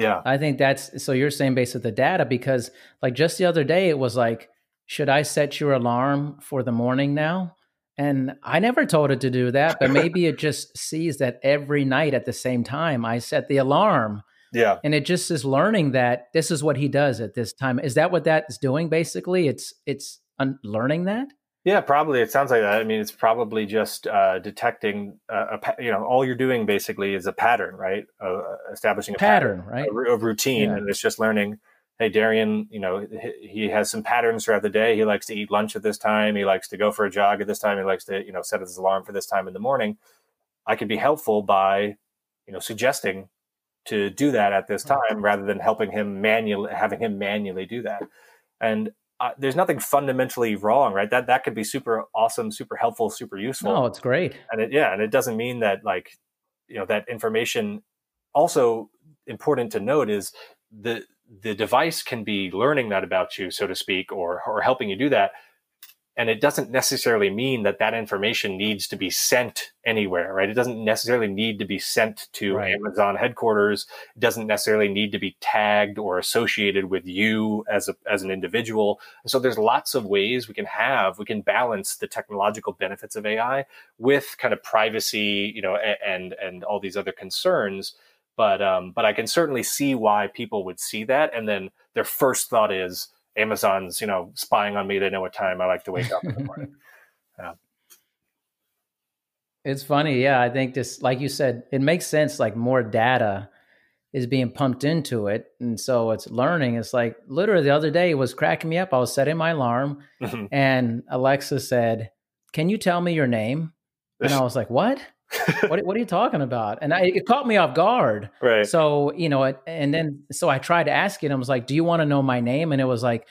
B: yeah.
A: I think that's so you're saying based on the data because like just the other day it was like, should I set your alarm for the morning now? And I never told it to do that, but maybe it just sees that every night at the same time I set the alarm.
B: Yeah.
A: And it just is learning that this is what he does at this time. Is that what that is doing basically? It's it's un- learning that?
B: Yeah, probably. It sounds like that. I mean, it's probably just uh, detecting uh, a, you know, all you're doing basically is a pattern, right? Uh, establishing a
A: pattern,
B: pattern
A: right?
B: A, a routine, yeah. and it's just learning. hey, Darian, you know, he has some patterns throughout the day. He likes to eat lunch at this time. He likes to go for a jog at this time. He likes to, you know, set his alarm for this time in the morning. I could be helpful by, you know, suggesting to do that at this time rather than helping him manually, having him manually do that. And uh, there's nothing fundamentally wrong, right? That that could be super awesome, super helpful, super useful.
A: No, it's great.
B: And it, yeah, and it doesn't mean that like, you know, that information. Also important to note is the the device can be learning that about you, so to speak, or or helping you do that. And it doesn't necessarily mean that that information needs to be sent anywhere, right? It doesn't necessarily need to be sent to right. Amazon headquarters. It doesn't necessarily need to be tagged or associated with you as a, as an individual. And so there's lots of ways we can have, we can balance the technological benefits of AI with kind of privacy, you know, and, and all these other concerns but um, but I can certainly see why people would see that, and then their first thought is Amazon's, you know, spying on me. They know what time I like to wake up in the morning. Yeah.
A: It's funny, yeah. I think just like you said, it makes sense. Like more data is being pumped into it, and so it's learning. It's like literally the other day it was cracking me up. I was setting my alarm, and Alexa said, "Can you tell me your name?" And I was like, "What?" What, what are you talking about? And I, it caught me off guard.
B: Right.
A: So, you know, and then, so I tried to ask it. I was like, do you want to know my name? And it was like,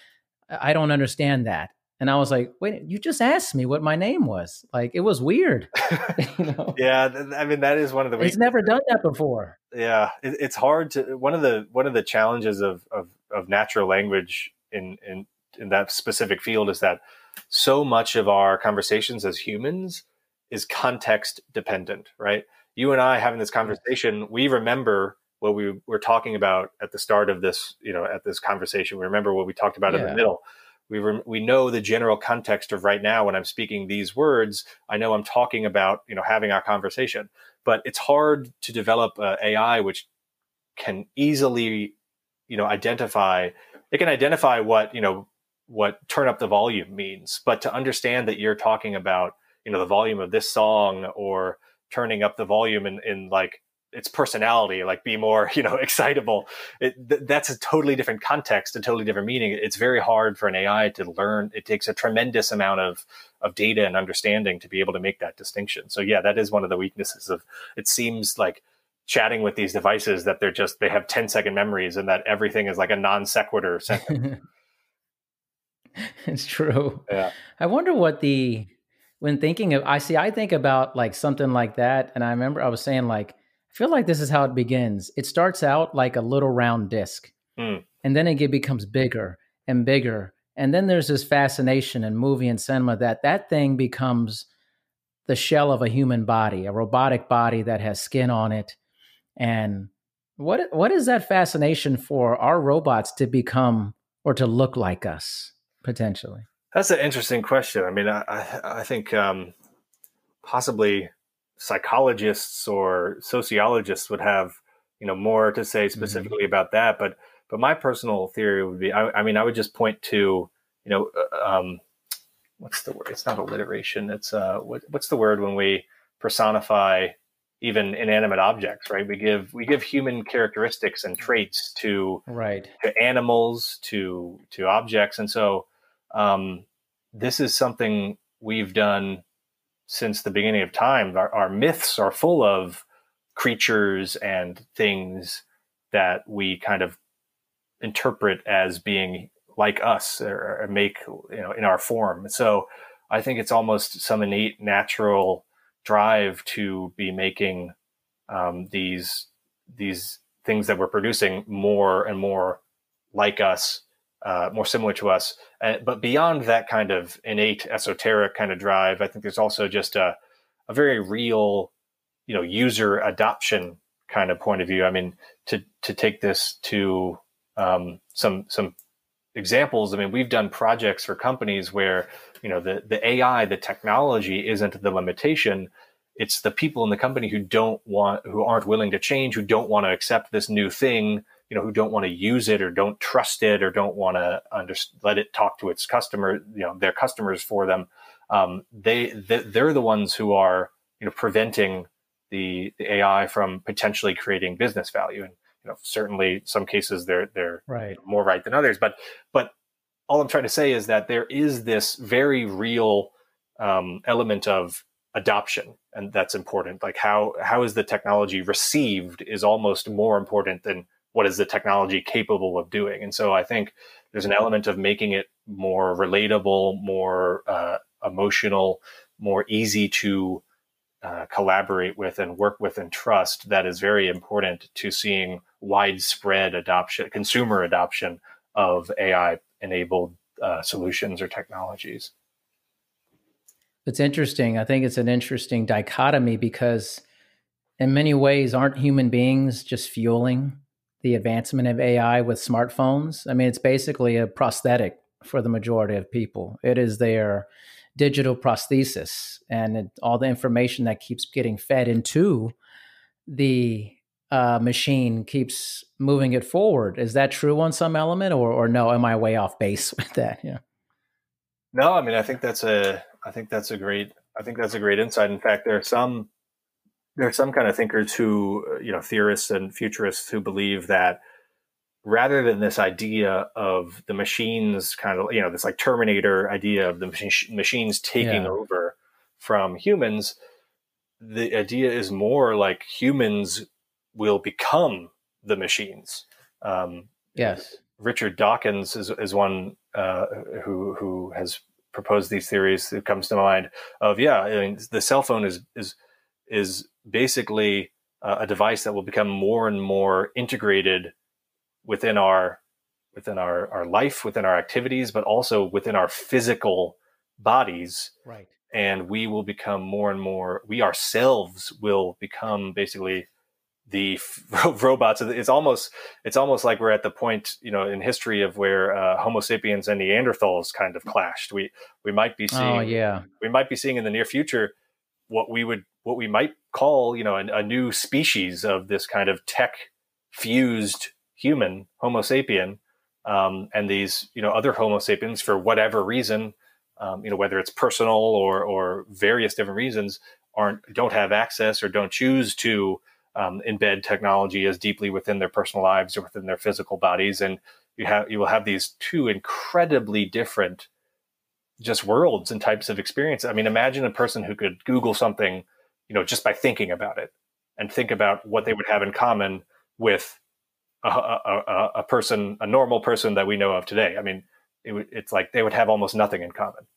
A: I don't understand that. And I was like, wait, you just asked me what my name was. Like, it was weird.
B: you know? Yeah. I mean, that is one of the,
A: it's never done that before.
B: Yeah. It, it's hard to, one of the, one of the challenges of, of, of natural language in, in, in that specific field is that so much of our conversations as humans is context dependent, right? You and I having this conversation, we remember what we were talking about at the start of this, you know, at this conversation. We remember what we talked about yeah. in the middle. We re- we know the general context of right now when I'm speaking these words. I know I'm talking about, you know, having our conversation. But it's hard to develop uh, AI which can easily, you know, identify. It can identify what you know what turn up the volume means, but to understand that you're talking about you know the volume of this song or turning up the volume in, in like its personality like be more you know excitable. It, th- that's a totally different context a totally different meaning. It's very hard for an ai to learn. It takes a tremendous amount of of data and understanding to be able to make that distinction. So yeah that is one of the weaknesses of it seems like chatting with these devices that they're just they have 10 second memories and that everything is like a non sequitur
A: it's true.
B: Yeah.
A: I wonder what the when thinking of I see I think about like something like that and I remember I was saying like I feel like this is how it begins. It starts out like a little round disc. Mm. And then it becomes bigger and bigger. And then there's this fascination in movie and cinema that that thing becomes the shell of a human body, a robotic body that has skin on it. And what what is that fascination for our robots to become or to look like us potentially?
B: That's an interesting question. I mean, I, I think um, possibly psychologists or sociologists would have, you know, more to say mm-hmm. specifically mm-hmm. about that. But but my personal theory would be, I, I mean, I would just point to, you know, uh, um, what's the word? It's not alliteration. It's uh, what, what's the word when we personify even inanimate objects, right? We give we give human characteristics and traits to
A: right
B: to animals, to to objects, and so um, this is something we've done since the beginning of time. Our, our, myths are full of creatures and things that we kind of interpret as being like us or, or make you know in our form. So I think it's almost some innate natural drive to be making um, these these things that we're producing more and more like us uh, more similar to us. But beyond that kind of innate esoteric kind of drive, I think there's also just a, a very real, you know, user adoption kind of point of view. I mean, to to take this to um, some some examples. I mean, we've done projects for companies where you know the the AI, the technology isn't the limitation. It's the people in the company who don't want, who aren't willing to change, who don't want to accept this new thing you know who don't want to use it or don't trust it or don't want to under, let it talk to its customer you know their customers for them um, they, they they're the ones who are you know preventing the the AI from potentially creating business value and you know, certainly some cases they're they're
A: right.
B: more right than others. But but all I'm trying to say is that there is this very real um, element of adoption, and that's important. Like how how is the technology received is almost more important than what is the technology capable of doing. And so I think there's an element of making it more relatable, more uh, emotional, more easy to uh, collaborate with and work with and trust that is very important to seeing widespread adoption, consumer adoption of AI enabled uh, solutions or technologies.
A: It's interesting. I think it's an interesting dichotomy because, in many ways, aren't human beings just fueling the advancement of AI with smartphones? I mean, it's basically a prosthetic for the majority of people. It is their digital prosthesis and it, all the information that keeps getting fed into the uh, machine keeps moving it forward. Is that true on some element, or or no? Am I way off base with that? Yeah.
B: No, I mean, I think that's a, I think that's a great, I think that's a great insight. In fact, there are some, there are some kind of thinkers who, you know, theorists and futurists who believe that rather than this idea of the machines kind of you know this like terminator idea of the mach- machines taking yeah. over from humans the idea is more like humans will become the machines um,
A: yes
B: richard dawkins is, is one uh, who who has proposed these theories that comes to mind of yeah I mean, the cell phone is is is basically uh, a device that will become more and more integrated within our within our, our life, within our activities, but also within our physical bodies.
A: Right.
B: And we will become more and more, we ourselves will become basically the robots. It's almost, it's almost like we're at the point, you know, in history of where uh, Homo sapiens and Neanderthals kind of clashed. We, we might be oh, seeing, oh,
A: yeah,
B: we might be seeing in the near future what we would, what we might call, you know, a, a new species of this kind of tech fused human, Homo sapien, um, and these you know other Homo sapiens for whatever reason, um, you know whether it's personal or or various different reasons, aren't don't have access or don't choose to um, embed technology as deeply within their personal lives or within their physical bodies, and you have you will have these two incredibly different just worlds and types of experience. I mean, imagine a person who could Google something, you know, just by thinking about it and think about what they would have in common with a, a, a, person, a normal person that we know of today. I mean, it, it's like they would have almost nothing in common.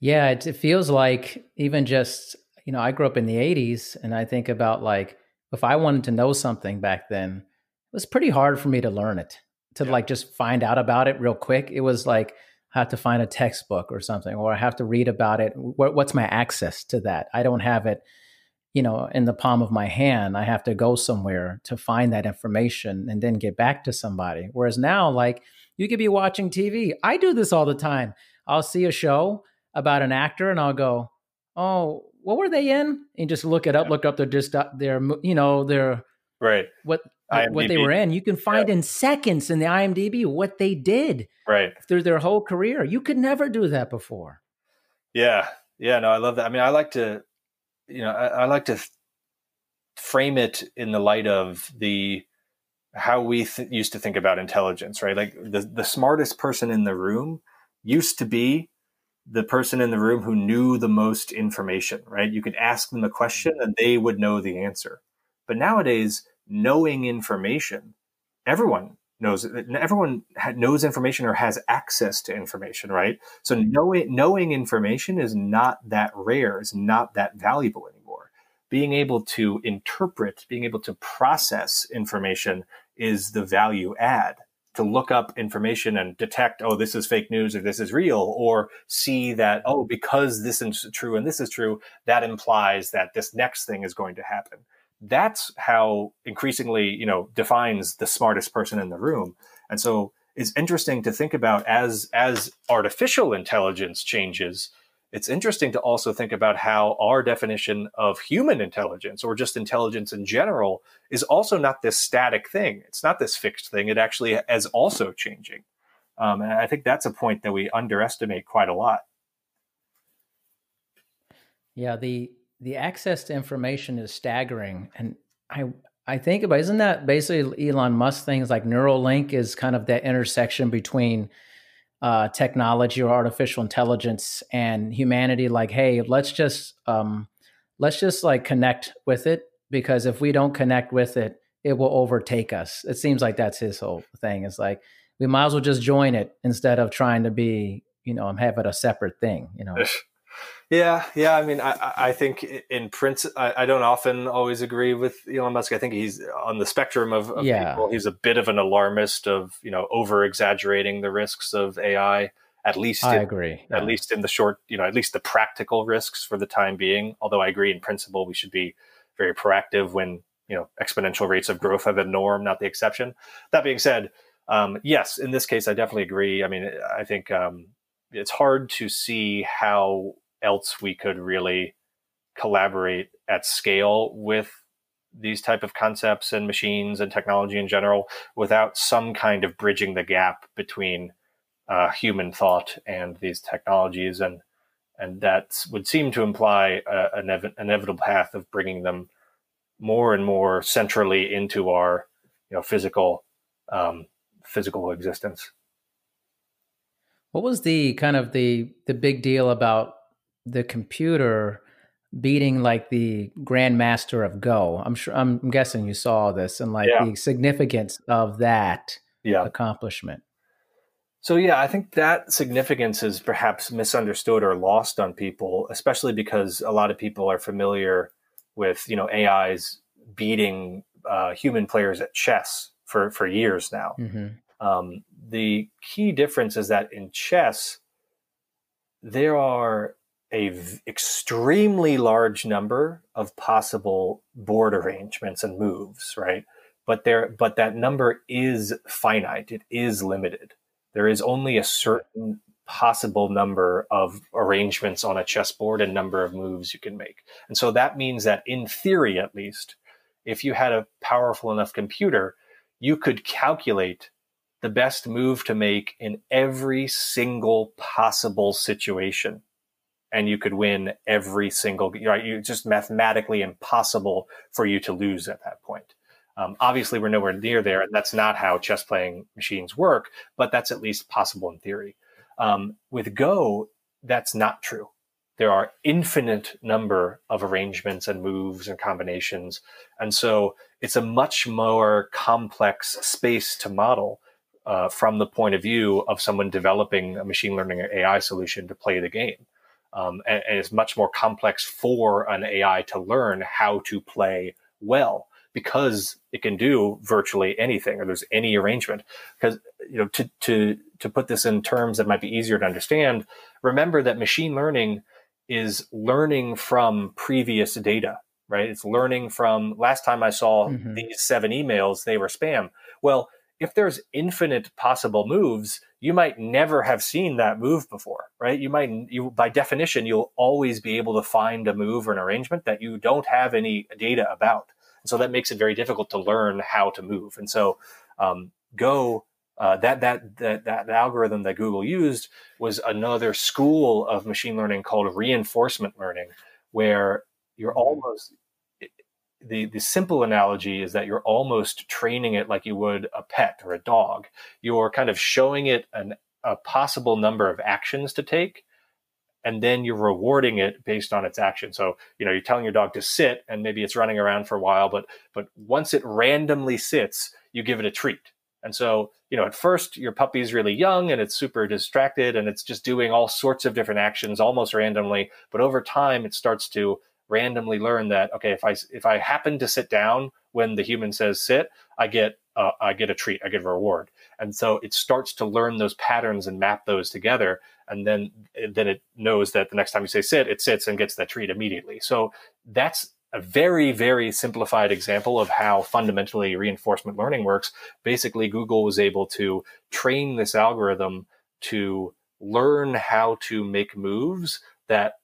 A: Yeah, it, it feels like even just you know, I grew up in the '80s, and I think about like if I wanted to know something back then, it was pretty hard for me to learn it, to yeah. like just find out about it real quick. It was like have to find a textbook or something, or I have to read about it. What, what's my access to that? I don't have it you know in the palm of my hand. I have to go somewhere to find that information and then get back to somebody. Whereas now like you could be watching tv i do this all the time. I'll see a show about an actor and i'll go oh what were they in? And just look it up look up their just their you know their
B: right.
A: what IMDb. what they were in you can find yeah. in seconds in the imdb what they did
B: right
A: through their whole career you could never do that before
B: yeah yeah no i love that i mean i like to you know, I, I like to frame it in the light of the how we th- used to think about intelligence, right? Like the the smartest person in the room used to be the person in the room who knew the most information, right? You could ask them a mm-hmm. question and they would know the answer. But nowadays, knowing information, everyone knows everyone knows information or has access to information right? So mm-hmm. knowing knowing information is not that rare is not that valuable anymore. Being able to interpret being able to process information is the value add. To look up information and detect oh this is fake news or this is real or see that oh because this is true and this is true that implies that this next thing is going to happen that's how increasingly you know defines the smartest person in the room. And so it's interesting to think about as as artificial intelligence changes it's interesting to also think about how our definition of human intelligence or just intelligence in general is also not this static thing. It's not this fixed thing. It actually is also changing. Um, and i think that's a point that we underestimate quite a lot.
A: Yeah the the access to information is staggering and i I think about isn't that basically Elon Musk things like Neuralink is kind of that intersection between uh, technology or artificial intelligence and humanity. Like, hey, let's just um, let's just like connect with it because if we don't connect with it, it will overtake us. It seems like that's his whole thing. It's like we might as well just join it instead of trying to be, you know, have it a separate thing. You know.
B: Yeah, yeah. I mean, I, I think in principle, I, I, don't often always agree with Elon Musk. I think he's on the spectrum of, of yeah. people. He's a bit of an alarmist of you know over exaggerating the risks of AI. At least,
A: I
B: in,
A: agree.
B: At least in the short, you know, at least the practical risks for the time being. Although I agree in principle, we should be very proactive when you know exponential rates of growth are the norm, not the exception. That being said, um, yes, in this case, I definitely agree. I mean, I think um, it's hard to see how else we could really collaborate at scale with these type of concepts and machines and technology in general without some kind of bridging the gap between uh, human thought and these technologies. And and that would seem to imply an ev- inevitable path of bringing them more and more centrally into our you know physical um, physical existence.
A: What was the kind of the the big deal about the computer beating like the grandmaster of Go. I'm sure I'm guessing you saw this and like yeah. the significance of that yeah. accomplishment.
B: So yeah, I think that significance is perhaps misunderstood or lost on people, especially because a lot of people are familiar with you know AIs beating uh, human players at chess for for years now. Mm-hmm. Um, the key difference is that in chess, there are a v- extremely large number of possible board arrangements and moves, right? But there, but that number is finite. It is limited. There is only a certain possible number of arrangements on a chessboard and number of moves you can make. And so that means that in theory, at least, if you had a powerful enough computer, you could calculate the best move to make in every single possible situation and you could win every single right? You just mathematically impossible for you to lose at that point. Um, obviously we're nowhere near there and that's not how chess playing machines work but that's at least possible in theory. Um, with go that's not true. There are infinite number of arrangements and moves and combinations and so it's a much more complex space to model uh, from the point of view of someone developing a machine learning or ai solution to play the game um, and, and it's much more complex for an AI to learn how to play well because it can do virtually anything or there's any arrangement. Because you know, to to to put this in terms that might be easier to understand, remember that machine learning is learning from previous data, right? It's learning from last time I saw mm-hmm. these seven emails, they were spam. Well, if there's infinite possible moves, you might never have seen that move before, right? You might, you by definition, you'll always be able to find a move or an arrangement that you don't have any data about. And so that makes it very difficult to learn how to move. And so, um, Go, uh, that, that, that, that algorithm that Google used was another school of machine learning called reinforcement learning, where you're almost, the the simple analogy is that you're almost training it like you would a pet or a dog. You're kind of showing it an, a possible number of actions to take, and then you're rewarding it based on its action. So you know you're telling your dog to sit, and maybe it's running around for a while, but but once it randomly sits, you give it a treat. And so you know at first your puppy's really young and it's super distracted and it's just doing all sorts of different actions almost randomly, but over time it starts to randomly learn that okay if i if i happen to sit down when the human says sit i get uh, i get a treat i get a reward. And so it starts to learn those patterns and map those together and then then it knows that the next time you say sit it sits and gets that treat immediately. So that's a very very simplified example of how fundamentally reinforcement learning works. Basically google was able to train this algorithm to learn how to make moves that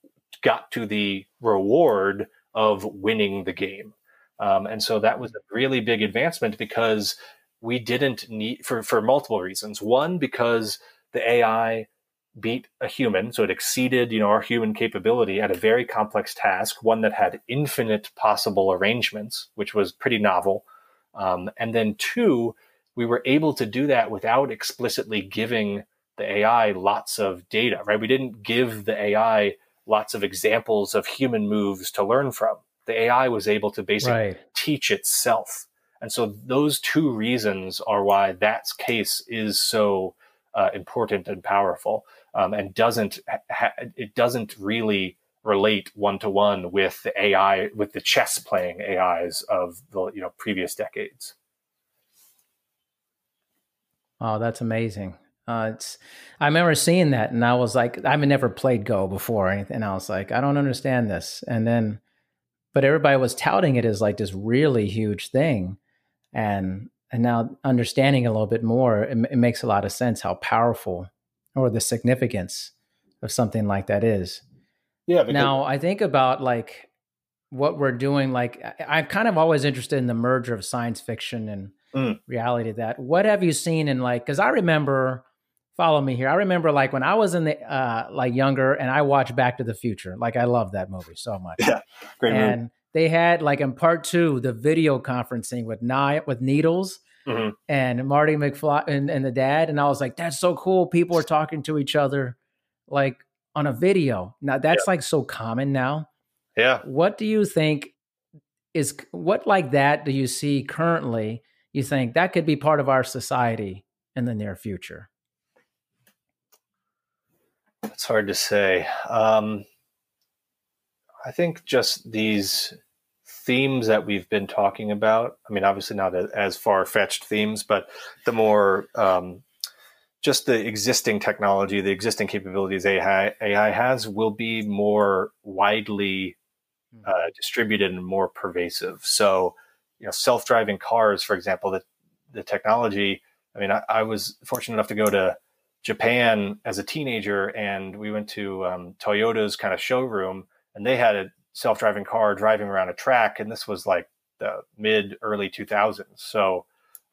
B: got to the reward of winning the game. Um, and so that was a really big advancement because we didn't need for, for multiple reasons. One, because the AI beat a human, so it exceeded, you know, our human capability at a very complex task, one that had infinite possible arrangements, which was pretty novel. Um, and then two, we were able to do that without explicitly giving the AI lots of data, right? We didn't give the AI lots of examples of human moves to learn from. The AI was able to basically right. teach itself. And so those two reasons are why that case is so uh, important and powerful, um, and doesn't ha- it doesn't really relate one to one with the AI with the chess playing AIs of the you know previous decades.
A: Oh, that's amazing. Uh, it's I remember seeing that, and I was like, I've never played Go before, and I was like, I don't understand this. And then, but everybody was touting it as like this really huge thing, and and now understanding a little bit more, it, it makes a lot of sense how powerful or the significance of something like that is. Yeah. Because- now I think about like what we're doing. Like I, I'm kind of always interested in the merger of science fiction and mm. reality. That what have you seen in like? Because I remember follow me here. I remember like when I was in the uh like younger and I watched Back to the Future. Like I love that movie so much.
B: Yeah. Great
A: and movie. they had like in part two the video conferencing with Nye with Needles mm-hmm. and Marty McFly and, and the dad. And I was like, that's so cool. People are talking to each other like on a video. Now that's yeah. like so common now.
B: Yeah.
A: What do you think is what like that do you see currently? You think that could be part of our society in the near future?
B: It's hard to say. Um, I think just these themes that we've been talking about. I mean, obviously not as far fetched themes, but the more um, just the existing technology, the existing capabilities AI, AI has will be more widely hmm. uh, distributed and more pervasive. So, you know, self-driving cars, for example, the the technology. I mean, I, I was fortunate enough to go to Japan as a teenager, and we went to um, Toyota's kind of showroom, and they had a self-driving car driving around a track, and this was like the mid early 2000s. So,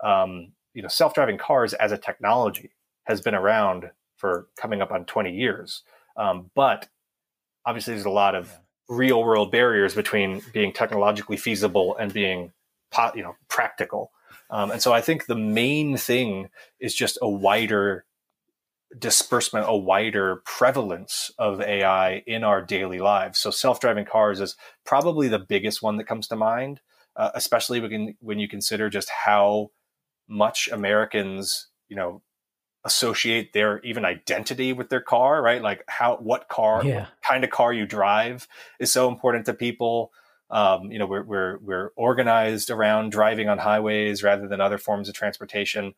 B: um, you know, self-driving cars as a technology has been around for coming up on 20 years, um, but obviously there's a lot of real world barriers between being technologically feasible and being you know practical. Um, and so i think the main thing is just a wider disbursement, a wider prevalence of AI in our daily lives. So self-driving cars is probably the biggest one that comes to mind, uh, especially when, when you consider just how much Americans, you know, associate their even identity with their car, right? Like how, what car, yeah. what kind of car you drive is so important to people. Um, you know, we're, we're, we're organized around driving on highways rather than other forms of transportation.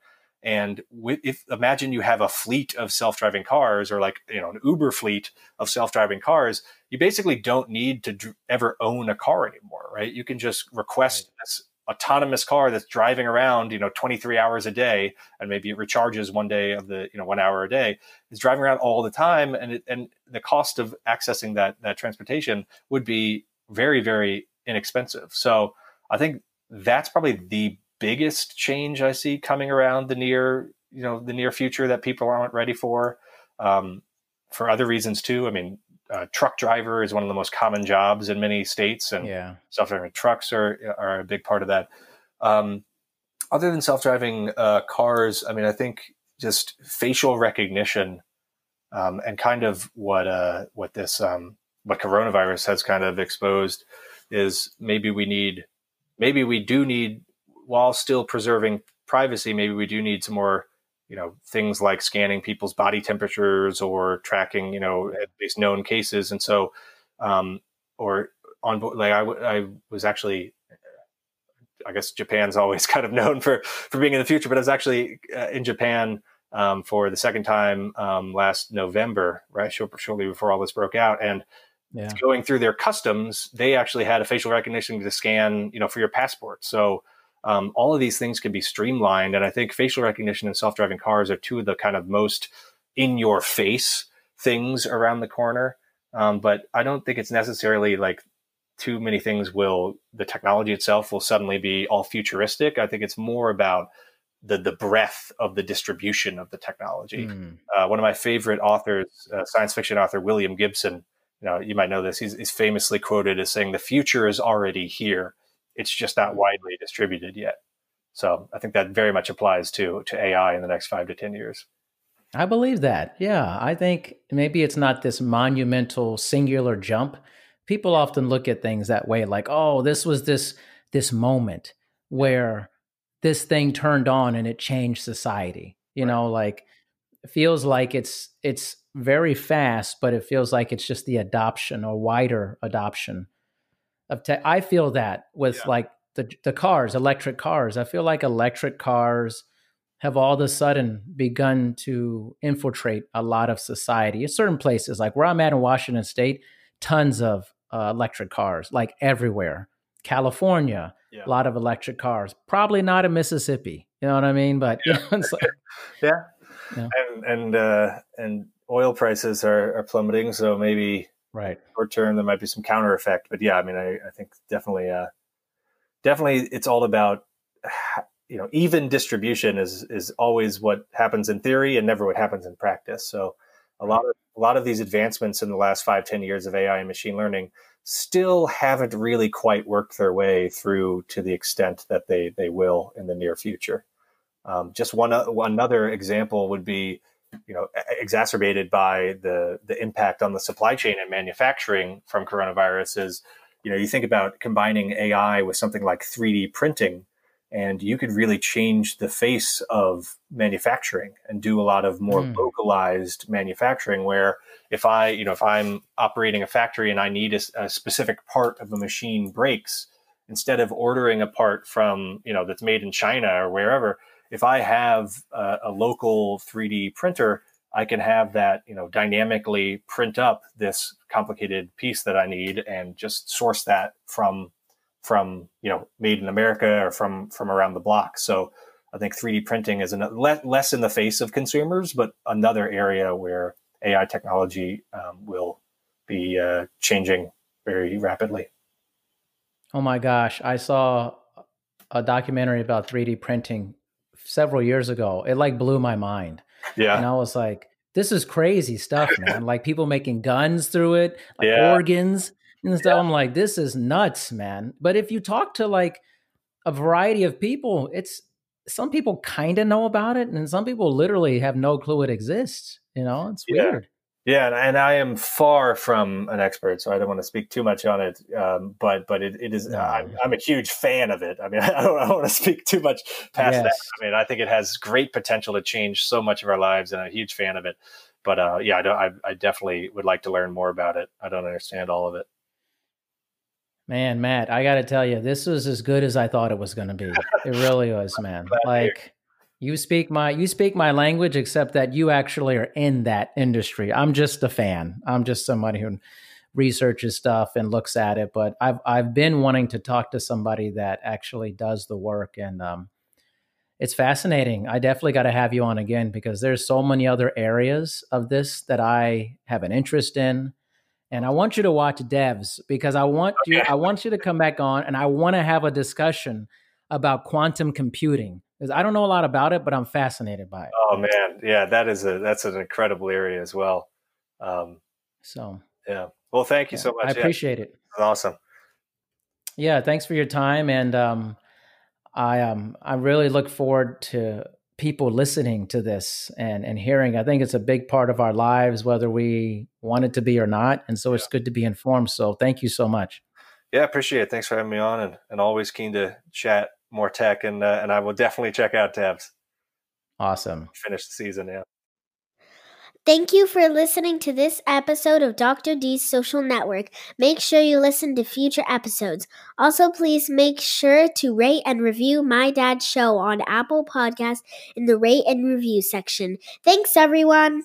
B: And if imagine you have a fleet of self-driving cars, or like you know an Uber fleet of self-driving cars, you basically don't need to ever own a car anymore, right? You can just request right. this autonomous car that's driving around, you know, 23 hours a day, and maybe it recharges one day of the, you know, one hour a day, is driving around all the time, and it, and the cost of accessing that that transportation would be very very inexpensive. So I think that's probably the biggest change I see coming around the near, you know, the near future that people aren't ready for. Um, for other reasons too. I mean, uh, truck driver is one of the most common jobs in many states, and yeah. self-driving trucks are are a big part of that. Um, other than self-driving uh, cars, I mean, I think just facial recognition um, and kind of what uh, what this um, what coronavirus has kind of exposed is maybe we need maybe we do need while still preserving privacy, maybe we do need some more, you know, things like scanning people's body temperatures or tracking, you know, at least known cases. And so, um, or on board, like I, I was actually, I guess Japan's always kind of known for for being in the future, but I was actually uh, in Japan um, for the second time um, last November, right, shortly before all this broke out, and yeah. going through their customs, they actually had a facial recognition to scan, you know, for your passport. So um, all of these things can be streamlined. And I think facial recognition and self driving cars are two of the kind of most in your face things around the corner. Um, but I don't think it's necessarily like too many things will, the technology itself will suddenly be all futuristic. I think it's more about the, the breadth of the distribution of the technology. Mm. Uh, one of my favorite authors, uh, science fiction author William Gibson, you know, you might know this. He's, he's famously quoted as saying, "The future is already here." It's just not widely distributed yet. So I think that very much applies to to AI in the next five to ten years.
A: I believe that. Yeah, I think maybe it's not this monumental singular jump. People often look at things that way, like, oh, this was this this moment where this thing turned on and it changed society. You right. know, like feels like it's it's very fast, but it feels like it's just the adoption or wider adoption of tech. I feel that with yeah. like the the cars, electric cars. I feel like electric cars have all of a sudden begun to infiltrate a lot of society. In certain places, like where I'm at in Washington State, tons of uh, electric cars, like everywhere. California, yeah. a lot of electric cars. Probably not in Mississippi. You know what I mean? But
B: yeah,
A: you know,
B: like, yeah. yeah. and and uh, and oil prices are, are plummeting, so maybe
A: right
B: short term there might be some counter effect. But yeah, I mean, I, I think definitely, uh, definitely, it's all about you know even distribution is is always what happens in theory and never what happens in practice. So a lot of a lot of these advancements in the last five ten years of AI and machine learning still haven't really quite worked their way through to the extent that they they will in the near future. Um, just one, one another example would be, you know, exacerbated by the the impact on the supply chain and manufacturing from coronavirus. Is you know, you think about combining AI with something like 3D printing and you could really change the face of manufacturing and do a lot of more mm. localized manufacturing where if i you know if i'm operating a factory and i need a, a, specific part of a machine breaks instead of ordering a part from you know that's made in china or wherever if i have a, a local 3d printer i can have that you know dynamically print up this complicated piece that i need and just source that from from you know made in America or from from around the block. So I think 3D printing is an, less in the face of consumers, but another area where AI technology um, will be uh, changing very rapidly.
A: Oh my gosh, I saw a documentary about 3D printing several years ago. It like blew my mind.
B: Yeah.
A: And I was like, this is crazy stuff, man. like people making guns through it, like yeah. organs and stuff. Yeah. I'm like, this is nuts, man. But if you talk to like a variety of people, it's some people kind of know about it, and some people literally have no clue it exists. You know, it's yeah. weird.
B: Yeah, and, I am far from an expert, so I don't want to speak too much on it. Um, but but it, it is no. I'm, I'm, a huge fan of it. I mean, I don't, I don't want to speak too much past yes. that. I mean, I think it has great potential to change so much of our lives, and I'm a huge fan of it. But uh, yeah, I, don't, I, I definitely would like to learn more about it. I don't understand all of it.
A: Man, Matt, I got to tell you, this was as good as I thought it was going to be. It really was, man. like you speak my you speak my language, except that you actually are in that industry. I'm just a fan. I'm just somebody who researches stuff and looks at it. But I've I've been wanting to talk to somebody that actually does the work, and um, it's fascinating. I definitely got to have you on again because there's so many other areas of this that I have an interest in and I want you to watch Devs because I want okay. you I want you to come back on and I want to have a discussion about quantum computing because I don't know a lot about it, but I'm fascinated by it.
B: Oh man, yeah, that is a that's an incredible area as well. Um,
A: so
B: yeah, well, thank you yeah, so much.
A: I appreciate
B: yeah.
A: it.
B: Awesome.
A: Yeah, thanks for your time, and um, I um I really look forward to people listening to this and and hearing i think it's a big part of our lives whether we want it to be or not and so yeah. it's good to be informed so thank you so much
B: yeah appreciate it thanks for having me on and, and always keen to chat more tech and uh, and i will definitely check out Devs
A: awesome
B: finish the season yeah
C: Thank you for listening to this episode of Dr. D's Social Network. Make sure you listen to future episodes. Also, please make sure to rate and review My Dad's Show on Apple Podcasts in the rate and review section. Thanks, everyone.